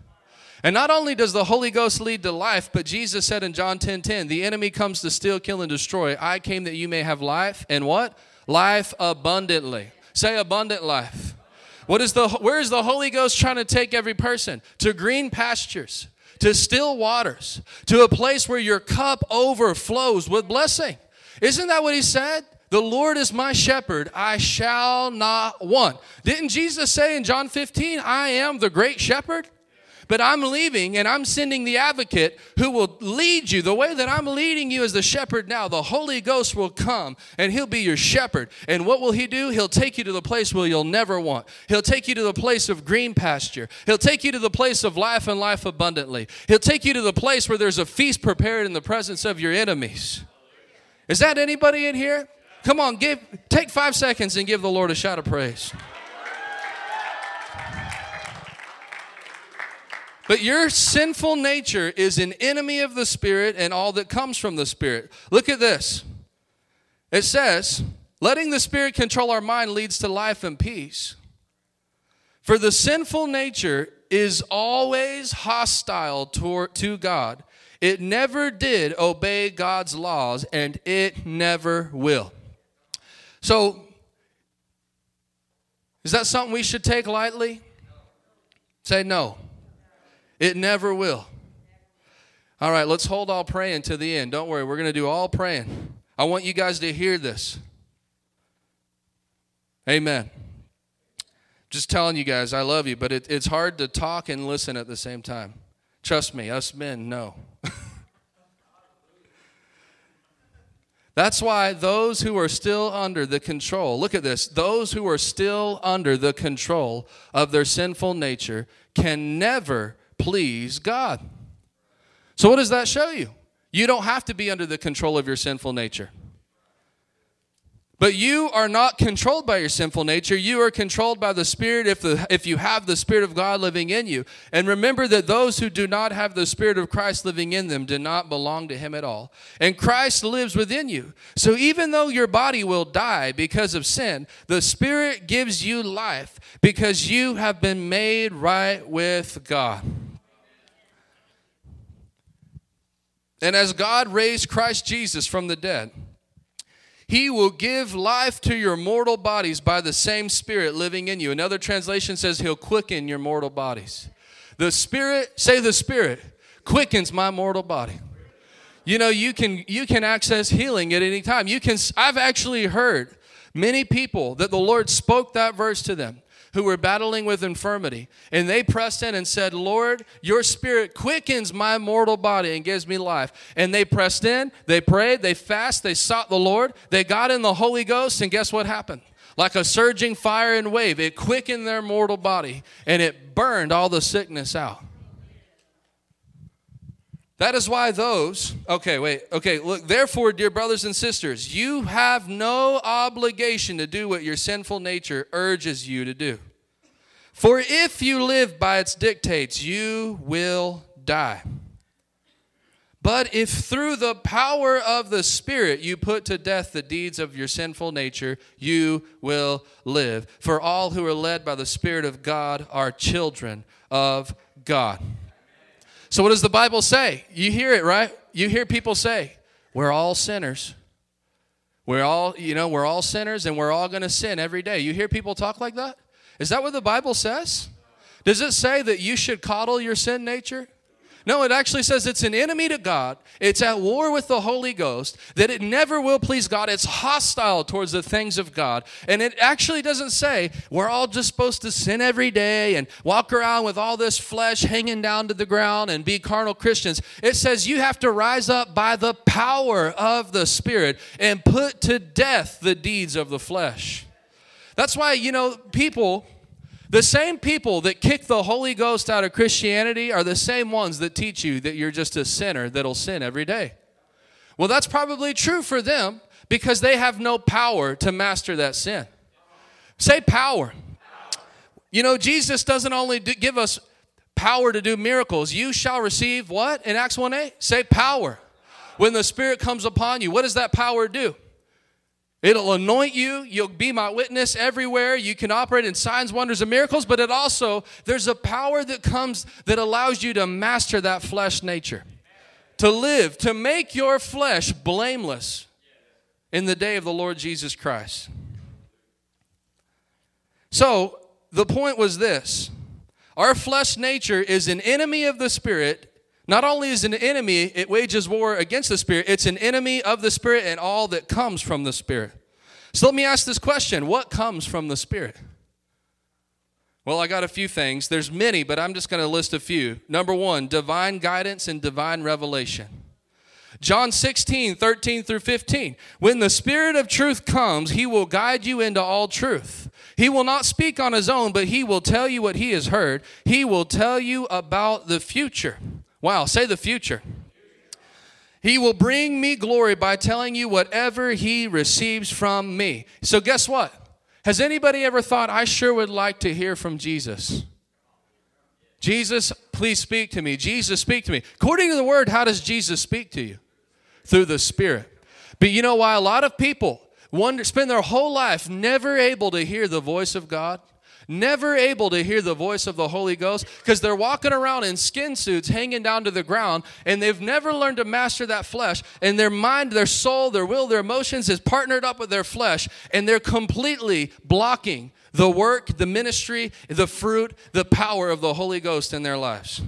And not only does the Holy Ghost lead to life, but Jesus said in John 10 10, the enemy comes to steal, kill, and destroy. I came that you may have life and what? Life abundantly. Say abundant life. What is the where is the Holy Ghost trying to take every person? To green pastures, to still waters, to a place where your cup overflows with blessing. Isn't that what he said? The Lord is my shepherd, I shall not want. Didn't Jesus say in John 15, I am the great shepherd? But I'm leaving and I'm sending the advocate who will lead you the way that I'm leading you as the shepherd now. The Holy Ghost will come and he'll be your shepherd. And what will he do? He'll take you to the place where you'll never want. He'll take you to the place of green pasture. He'll take you to the place of life and life abundantly. He'll take you to the place where there's a feast prepared in the presence of your enemies. Is that anybody in here? Come on, give take 5 seconds and give the Lord a shout of praise. But your sinful nature is an enemy of the Spirit and all that comes from the Spirit. Look at this. It says, letting the Spirit control our mind leads to life and peace. For the sinful nature is always hostile toward, to God. It never did obey God's laws, and it never will. So, is that something we should take lightly? Say no. It never will. All right, let's hold all praying to the end. Don't worry, we're going to do all praying. I want you guys to hear this. Amen. Just telling you guys, I love you, but it, it's hard to talk and listen at the same time. Trust me, us men know. That's why those who are still under the control, look at this, those who are still under the control of their sinful nature can never please God. So, what does that show you? You don't have to be under the control of your sinful nature. But you are not controlled by your sinful nature. You are controlled by the Spirit if, the, if you have the Spirit of God living in you. And remember that those who do not have the Spirit of Christ living in them do not belong to Him at all. And Christ lives within you. So even though your body will die because of sin, the Spirit gives you life because you have been made right with God. And as God raised Christ Jesus from the dead, he will give life to your mortal bodies by the same Spirit living in you. Another translation says, He'll quicken your mortal bodies. The Spirit, say the Spirit, quickens my mortal body. You know, you can you can access healing at any time. You can I've actually heard many people that the Lord spoke that verse to them who were battling with infirmity. And they pressed in and said, Lord, your spirit quickens my mortal body and gives me life. And they pressed in, they prayed, they fasted, they sought the Lord, they got in the Holy Ghost, and guess what happened? Like a surging fire and wave, it quickened their mortal body and it burned all the sickness out. That is why those, okay, wait, okay, look, therefore, dear brothers and sisters, you have no obligation to do what your sinful nature urges you to do. For if you live by its dictates, you will die. But if through the power of the Spirit you put to death the deeds of your sinful nature, you will live. For all who are led by the Spirit of God are children of God. So, what does the Bible say? You hear it, right? You hear people say, We're all sinners. We're all, you know, we're all sinners and we're all going to sin every day. You hear people talk like that? Is that what the Bible says? Does it say that you should coddle your sin nature? No, it actually says it's an enemy to God. It's at war with the Holy Ghost, that it never will please God. It's hostile towards the things of God. And it actually doesn't say we're all just supposed to sin every day and walk around with all this flesh hanging down to the ground and be carnal Christians. It says you have to rise up by the power of the Spirit and put to death the deeds of the flesh. That's why, you know, people the same people that kick the Holy Ghost out of Christianity are the same ones that teach you that you're just a sinner that'll sin every day. Well, that's probably true for them because they have no power to master that sin. Say power. You know, Jesus doesn't only give us power to do miracles. You shall receive what in Acts 1 8? Say power. When the Spirit comes upon you, what does that power do? It'll anoint you. You'll be my witness everywhere. You can operate in signs, wonders, and miracles, but it also, there's a power that comes that allows you to master that flesh nature, to live, to make your flesh blameless in the day of the Lord Jesus Christ. So, the point was this our flesh nature is an enemy of the spirit. Not only is an enemy, it wages war against the spirit, it's an enemy of the spirit and all that comes from the spirit. So let me ask this question What comes from the spirit? Well, I got a few things. There's many, but I'm just going to list a few. Number one, divine guidance and divine revelation. John 16, 13 through 15. When the Spirit of truth comes, he will guide you into all truth. He will not speak on his own, but he will tell you what he has heard. He will tell you about the future. Wow, say the future. He will bring me glory by telling you whatever he receives from me. So, guess what? Has anybody ever thought, I sure would like to hear from Jesus? Jesus, please speak to me. Jesus, speak to me. According to the word, how does Jesus speak to you? Through the Spirit. But you know why a lot of people wonder, spend their whole life never able to hear the voice of God? Never able to hear the voice of the Holy Ghost because they're walking around in skin suits hanging down to the ground and they've never learned to master that flesh. And their mind, their soul, their will, their emotions is partnered up with their flesh and they're completely blocking the work, the ministry, the fruit, the power of the Holy Ghost in their lives.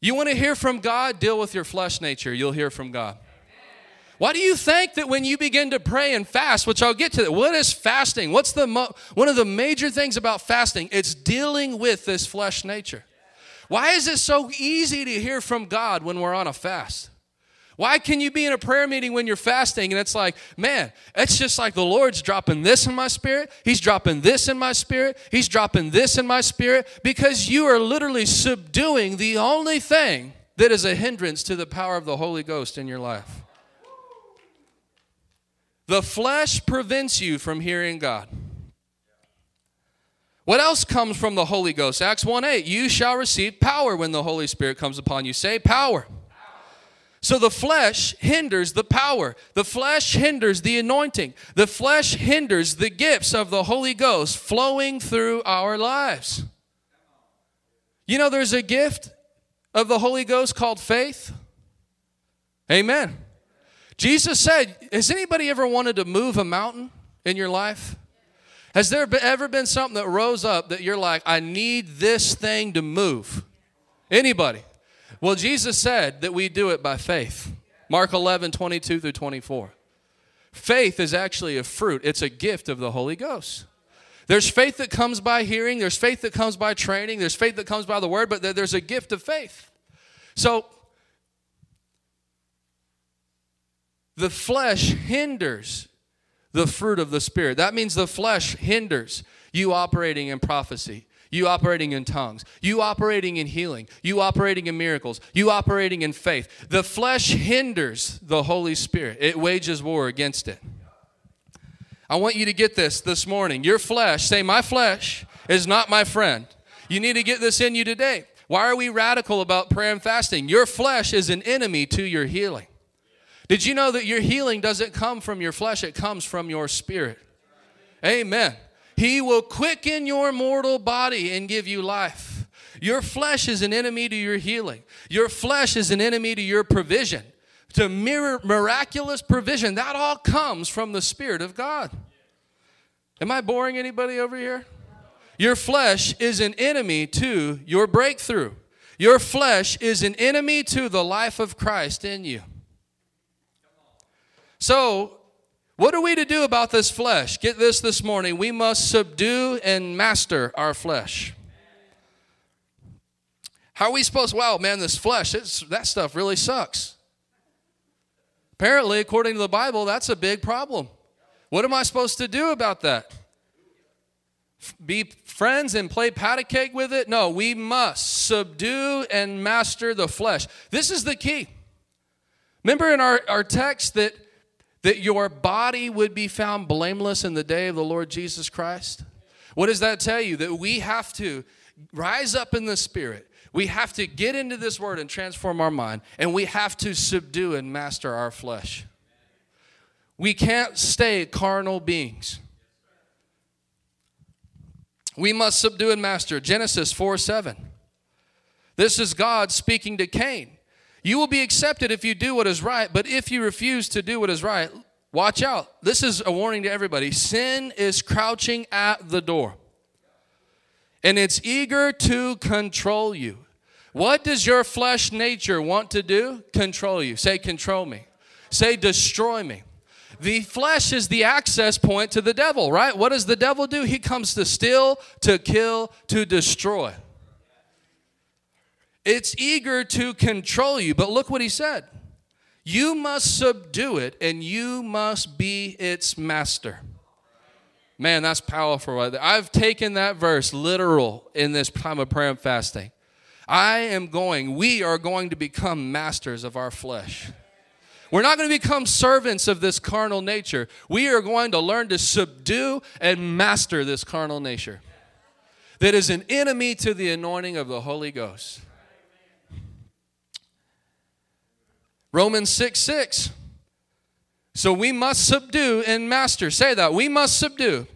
You want to hear from God? Deal with your flesh nature. You'll hear from God. Why do you think that when you begin to pray and fast, which I'll get to, that, what is fasting? What's the mo- one of the major things about fasting? It's dealing with this flesh nature. Why is it so easy to hear from God when we're on a fast? Why can you be in a prayer meeting when you're fasting and it's like, man, it's just like the Lord's dropping this in my spirit. He's dropping this in my spirit. He's dropping this in my spirit because you are literally subduing the only thing that is a hindrance to the power of the Holy Ghost in your life. The flesh prevents you from hearing God. What else comes from the Holy Ghost? Acts 1 8, you shall receive power when the Holy Spirit comes upon you. Say power. So the flesh hinders the power. The flesh hinders the anointing. The flesh hinders the gifts of the Holy Ghost flowing through our lives. You know, there's a gift of the Holy Ghost called faith. Amen. Jesus said, Has anybody ever wanted to move a mountain in your life? Has there ever been something that rose up that you're like, I need this thing to move? Anybody? Well, Jesus said that we do it by faith. Mark 11, 22 through 24. Faith is actually a fruit, it's a gift of the Holy Ghost. There's faith that comes by hearing, there's faith that comes by training, there's faith that comes by the word, but there's a gift of faith. So the flesh hinders the fruit of the Spirit. That means the flesh hinders you operating in prophecy, you operating in tongues, you operating in healing, you operating in miracles, you operating in faith. The flesh hinders the Holy Spirit, it wages war against it. I want you to get this this morning. Your flesh, say, My flesh is not my friend. You need to get this in you today. Why are we radical about prayer and fasting? Your flesh is an enemy to your healing. Did you know that your healing doesn't come from your flesh, it comes from your spirit? Amen. He will quicken your mortal body and give you life. Your flesh is an enemy to your healing. Your flesh is an enemy to your provision, to mirror miraculous provision. That all comes from the Spirit of God. Am I boring anybody over here? Your flesh is an enemy to your breakthrough. Your flesh is an enemy to the life of Christ in you. So, what are we to do about this flesh? Get this this morning. We must subdue and master our flesh. How are we supposed, wow, man, this flesh, that stuff really sucks. Apparently, according to the Bible, that's a big problem. What am I supposed to do about that? Be friends and play patty cake with it? No, we must subdue and master the flesh. This is the key. Remember in our, our text that, that your body would be found blameless in the day of the Lord Jesus Christ? What does that tell you? That we have to rise up in the Spirit we have to get into this word and transform our mind, and we have to subdue and master our flesh. We can't stay carnal beings. We must subdue and master. Genesis 4 7. This is God speaking to Cain. You will be accepted if you do what is right, but if you refuse to do what is right, watch out. This is a warning to everybody. Sin is crouching at the door, and it's eager to control you. What does your flesh nature want to do? Control you. Say, control me. Say, destroy me. The flesh is the access point to the devil, right? What does the devil do? He comes to steal, to kill, to destroy. It's eager to control you, but look what he said. You must subdue it and you must be its master. Man, that's powerful. I've taken that verse literal in this time of prayer and fasting. I am going, we are going to become masters of our flesh. We're not going to become servants of this carnal nature. We are going to learn to subdue and master this carnal nature that is an enemy to the anointing of the Holy Ghost. Romans 6 6. So we must subdue and master. Say that. We must subdue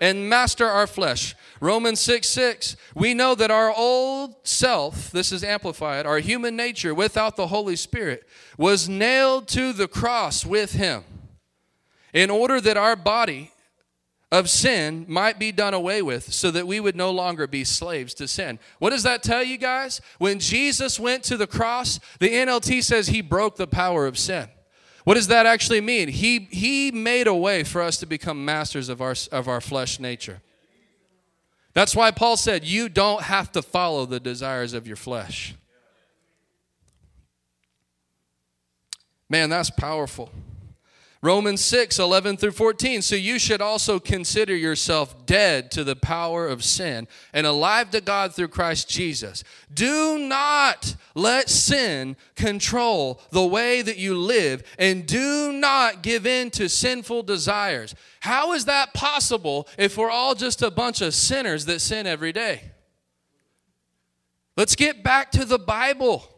and master our flesh. Romans 6 6, we know that our old self, this is amplified, our human nature without the Holy Spirit, was nailed to the cross with Him in order that our body of sin might be done away with so that we would no longer be slaves to sin. What does that tell you guys? When Jesus went to the cross, the NLT says He broke the power of sin. What does that actually mean? He, he made a way for us to become masters of our, of our flesh nature. That's why Paul said, You don't have to follow the desires of your flesh. Man, that's powerful. Romans 6, 11 through 14. So you should also consider yourself dead to the power of sin and alive to God through Christ Jesus. Do not let sin control the way that you live and do not give in to sinful desires. How is that possible if we're all just a bunch of sinners that sin every day? Let's get back to the Bible.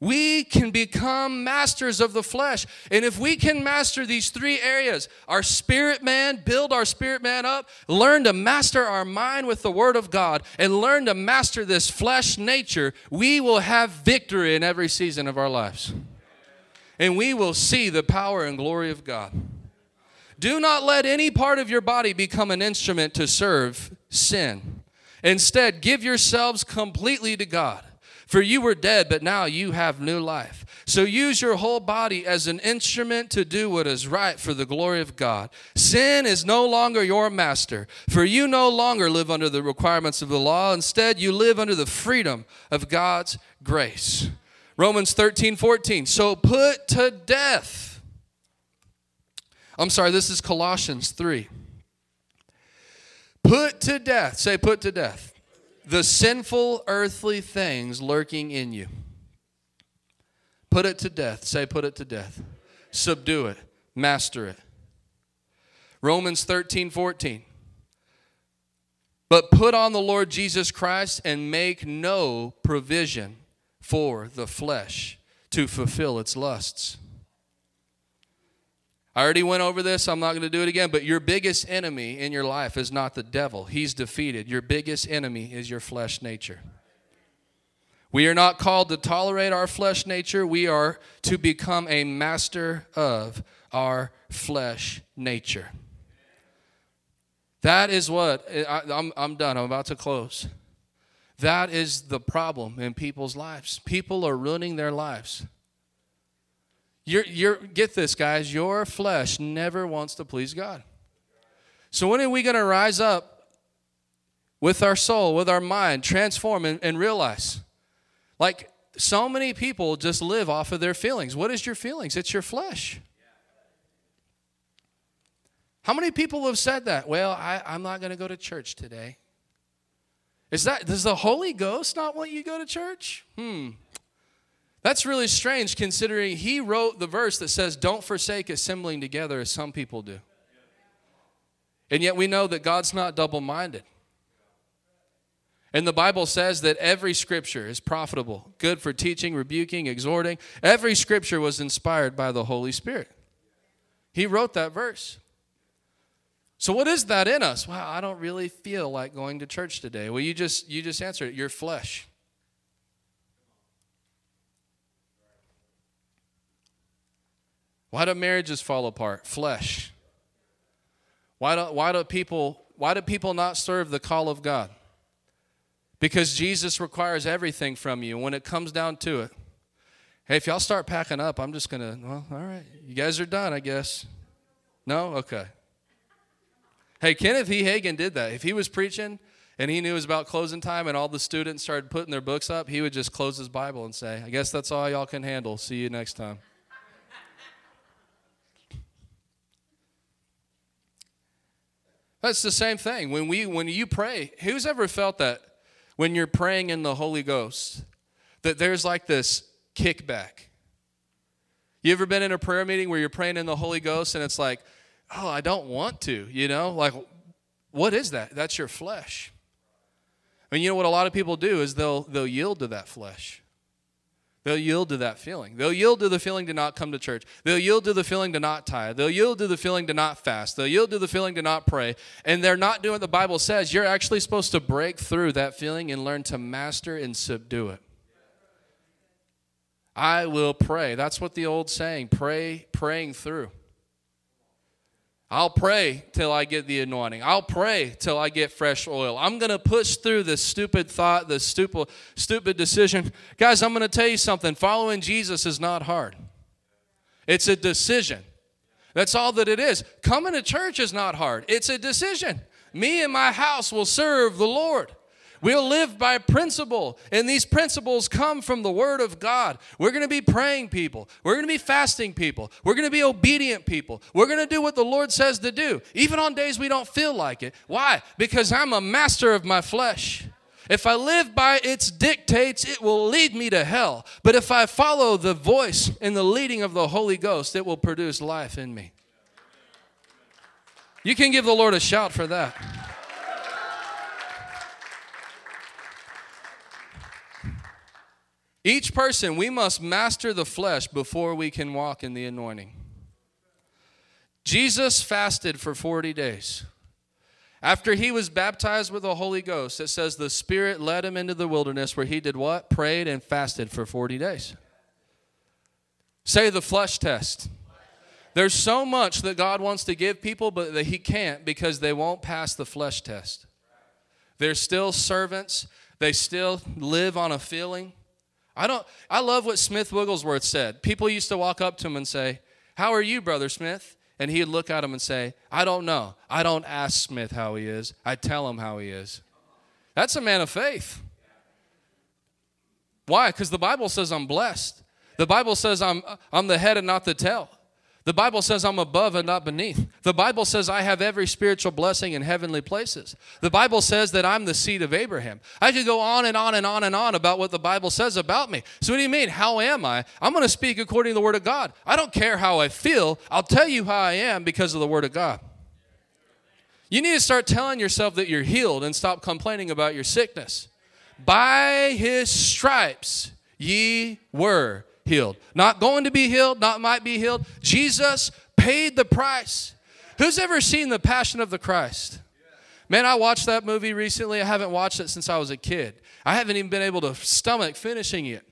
We can become masters of the flesh. And if we can master these three areas our spirit man, build our spirit man up, learn to master our mind with the Word of God, and learn to master this flesh nature, we will have victory in every season of our lives. And we will see the power and glory of God. Do not let any part of your body become an instrument to serve sin. Instead, give yourselves completely to God. For you were dead, but now you have new life. So use your whole body as an instrument to do what is right for the glory of God. Sin is no longer your master, for you no longer live under the requirements of the law. Instead, you live under the freedom of God's grace. Romans 13, 14. So put to death. I'm sorry, this is Colossians 3. Put to death. Say, put to death the sinful earthly things lurking in you. Put it to death. Say, put it to death. Subdue it. Master it. Romans 13, 14. But put on the Lord Jesus Christ and make no provision for the flesh to fulfill its lusts. I already went over this. I'm not going to do it again. But your biggest enemy in your life is not the devil, he's defeated. Your biggest enemy is your flesh nature. We are not called to tolerate our flesh nature, we are to become a master of our flesh nature. That is what I, am I'm done. I'm about to close. That is the problem in people's lives. People are ruining their lives. You're, you're, get this, guys. Your flesh never wants to please God. So when are we going to rise up with our soul, with our mind, transform and, and realize? Like so many people just live off of their feelings. What is your feelings? It's your flesh. How many people have said that? Well, I, I'm not going to go to church today. Is that does the Holy Ghost not want you to go to church? Hmm. That's really strange considering he wrote the verse that says, Don't forsake assembling together as some people do. And yet we know that God's not double minded. And the Bible says that every scripture is profitable, good for teaching, rebuking, exhorting. Every scripture was inspired by the Holy Spirit. He wrote that verse. So what is that in us? Wow, I don't really feel like going to church today. Well, you just you just answered it. Your flesh. Why do marriages fall apart? Flesh. Why do, why do people why do people not serve the call of God? Because Jesus requires everything from you. When it comes down to it, hey, if y'all start packing up, I'm just gonna. Well, all right, you guys are done, I guess. No, okay. Hey, Kenneth E. Hagin did that. If he was preaching and he knew it was about closing time and all the students started putting their books up, he would just close his Bible and say, I guess that's all y'all can handle. See you next time. That's the same thing. When we when you pray, who's ever felt that when you're praying in the Holy Ghost that there's like this kickback? You ever been in a prayer meeting where you're praying in the Holy Ghost and it's like, oh, I don't want to, you know? Like, what is that? That's your flesh. And you know what a lot of people do is they'll they'll yield to that flesh. They'll yield to that feeling. They'll yield to the feeling to not come to church. They'll yield to the feeling to not tithe. They'll yield to the feeling to not fast. They'll yield to the feeling to not pray. And they're not doing what the Bible says. You're actually supposed to break through that feeling and learn to master and subdue it. I will pray. That's what the old saying, pray, praying through. I'll pray till I get the anointing. I'll pray till I get fresh oil. I'm going to push through this stupid thought, this stupid, stupid decision. Guys, I'm going to tell you something. Following Jesus is not hard, it's a decision. That's all that it is. Coming to church is not hard, it's a decision. Me and my house will serve the Lord. We'll live by principle, and these principles come from the Word of God. We're going to be praying people. We're going to be fasting people. We're going to be obedient people. We're going to do what the Lord says to do, even on days we don't feel like it. Why? Because I'm a master of my flesh. If I live by its dictates, it will lead me to hell. But if I follow the voice and the leading of the Holy Ghost, it will produce life in me. You can give the Lord a shout for that. Each person, we must master the flesh before we can walk in the anointing. Jesus fasted for 40 days. After he was baptized with the Holy Ghost, it says the Spirit led him into the wilderness where he did what? Prayed and fasted for 40 days. Say the flesh test. There's so much that God wants to give people, but that he can't because they won't pass the flesh test. They're still servants, they still live on a feeling. I don't I love what Smith Wigglesworth said. People used to walk up to him and say, "How are you, brother Smith?" And he'd look at him and say, "I don't know. I don't ask Smith how he is. I tell him how he is." That's a man of faith. Why? Because the Bible says I'm blessed. The Bible says I'm I'm the head and not the tail. The Bible says I'm above and not beneath. The Bible says I have every spiritual blessing in heavenly places. The Bible says that I'm the seed of Abraham. I could go on and on and on and on about what the Bible says about me. So, what do you mean? How am I? I'm going to speak according to the Word of God. I don't care how I feel, I'll tell you how I am because of the Word of God. You need to start telling yourself that you're healed and stop complaining about your sickness. By his stripes ye were healed. Not going to be healed, not might be healed. Jesus paid the price. Who's ever seen The Passion of the Christ? Man, I watched that movie recently. I haven't watched it since I was a kid. I haven't even been able to stomach finishing it.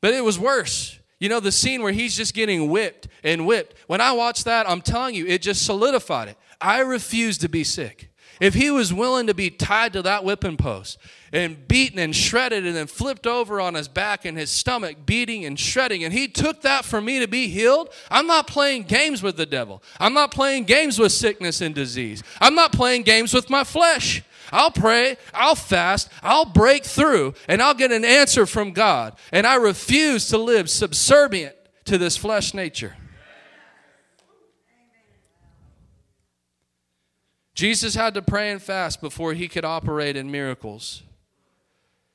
But it was worse. You know, the scene where he's just getting whipped and whipped. When I watched that, I'm telling you, it just solidified it. I refuse to be sick. If he was willing to be tied to that whipping post and beaten and shredded and then flipped over on his back and his stomach beating and shredding, and he took that for me to be healed, I'm not playing games with the devil. I'm not playing games with sickness and disease. I'm not playing games with my flesh. I'll pray, I'll fast, I'll break through, and I'll get an answer from God. And I refuse to live subservient to this flesh nature. Jesus had to pray and fast before he could operate in miracles.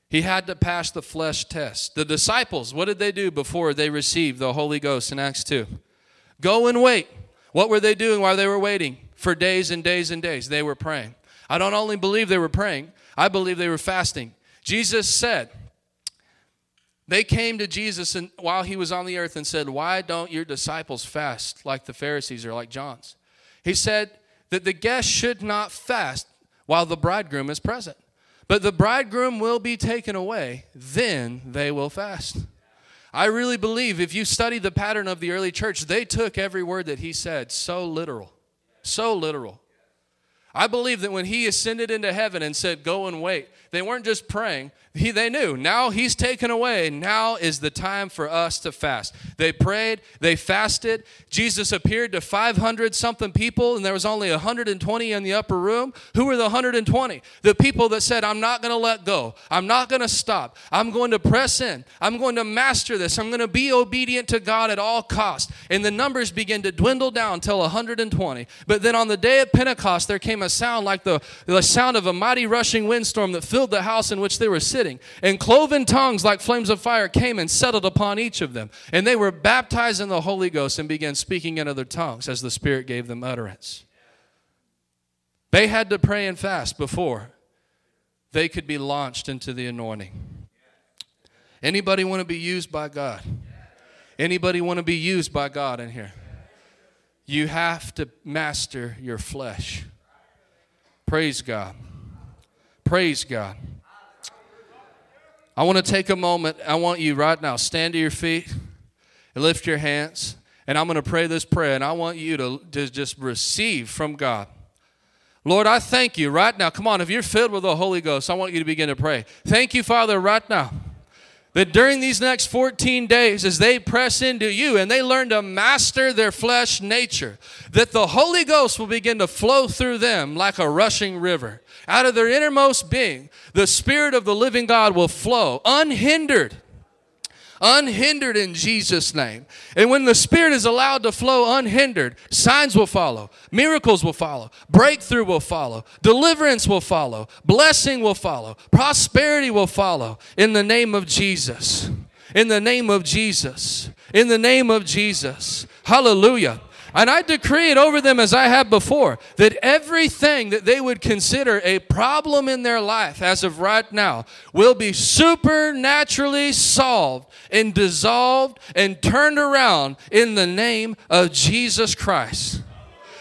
He had to pass the flesh test. The disciples, what did they do before they received the Holy Ghost in Acts 2? Go and wait. What were they doing while they were waiting? For days and days and days, they were praying. I don't only believe they were praying, I believe they were fasting. Jesus said, they came to Jesus and, while he was on the earth and said, Why don't your disciples fast like the Pharisees or like John's? He said that the guests should not fast while the bridegroom is present. But the bridegroom will be taken away, then they will fast. I really believe if you study the pattern of the early church, they took every word that he said so literal. So literal. I believe that when he ascended into heaven and said, Go and wait, they weren't just praying, he, they knew now he's taken away. Now is the time for us to fast. They prayed, they fasted. Jesus appeared to 500 something people, and there was only 120 in the upper room. Who were the 120? The people that said, I'm not going to let go. I'm not going to stop. I'm going to press in. I'm going to master this. I'm going to be obedient to God at all costs. And the numbers began to dwindle down until 120. But then on the day of Pentecost, there came a sound like the, the sound of a mighty rushing windstorm that filled the house in which they were sitting sitting. And cloven tongues like flames of fire came and settled upon each of them. And they were baptized in the Holy Ghost and began speaking in other tongues as the Spirit gave them utterance. They had to pray and fast before they could be launched into the anointing. Anybody want to be used by God? Anybody want to be used by God in here? You have to master your flesh. Praise God. Praise God. I want to take a moment. I want you right now, stand to your feet and lift your hands. And I'm going to pray this prayer. And I want you to, to just receive from God. Lord, I thank you right now. Come on, if you're filled with the Holy Ghost, I want you to begin to pray. Thank you, Father, right now that during these next 14 days, as they press into you and they learn to master their flesh nature, that the Holy Ghost will begin to flow through them like a rushing river. Out of their innermost being, the Spirit of the living God will flow unhindered unhindered in Jesus' name. And when the Spirit is allowed to flow unhindered, signs will follow, miracles will follow, breakthrough will follow, deliverance will follow, blessing will follow, prosperity will follow in the name of Jesus. In the name of Jesus. In the name of Jesus. Hallelujah. And I decree it over them as I have before that everything that they would consider a problem in their life as of right now will be supernaturally solved and dissolved and turned around in the name of Jesus Christ.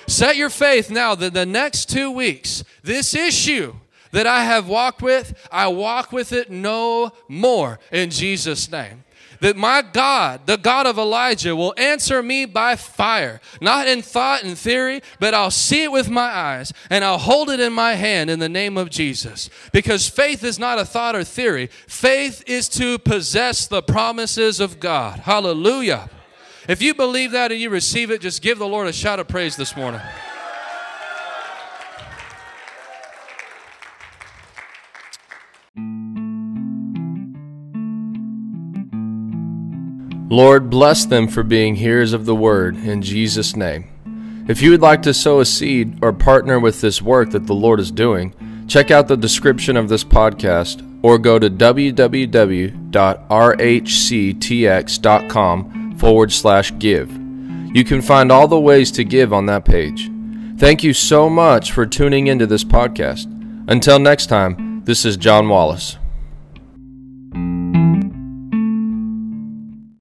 Set your faith now that the next two weeks, this issue that I have walked with, I walk with it no more in Jesus' name that my God, the God of Elijah, will answer me by fire, not in thought and theory, but I'll see it with my eyes and I'll hold it in my hand in the name of Jesus. Because faith is not a thought or theory, faith is to possess the promises of God. Hallelujah. If you believe that and you receive it, just give the Lord a shout of praise this morning. Lord, bless them for being hearers of the word in Jesus' name. If you would like to sow a seed or partner with this work that the Lord is doing, check out the description of this podcast or go to www.rhctx.com forward slash give. You can find all the ways to give on that page. Thank you so much for tuning into this podcast. Until next time, this is John Wallace.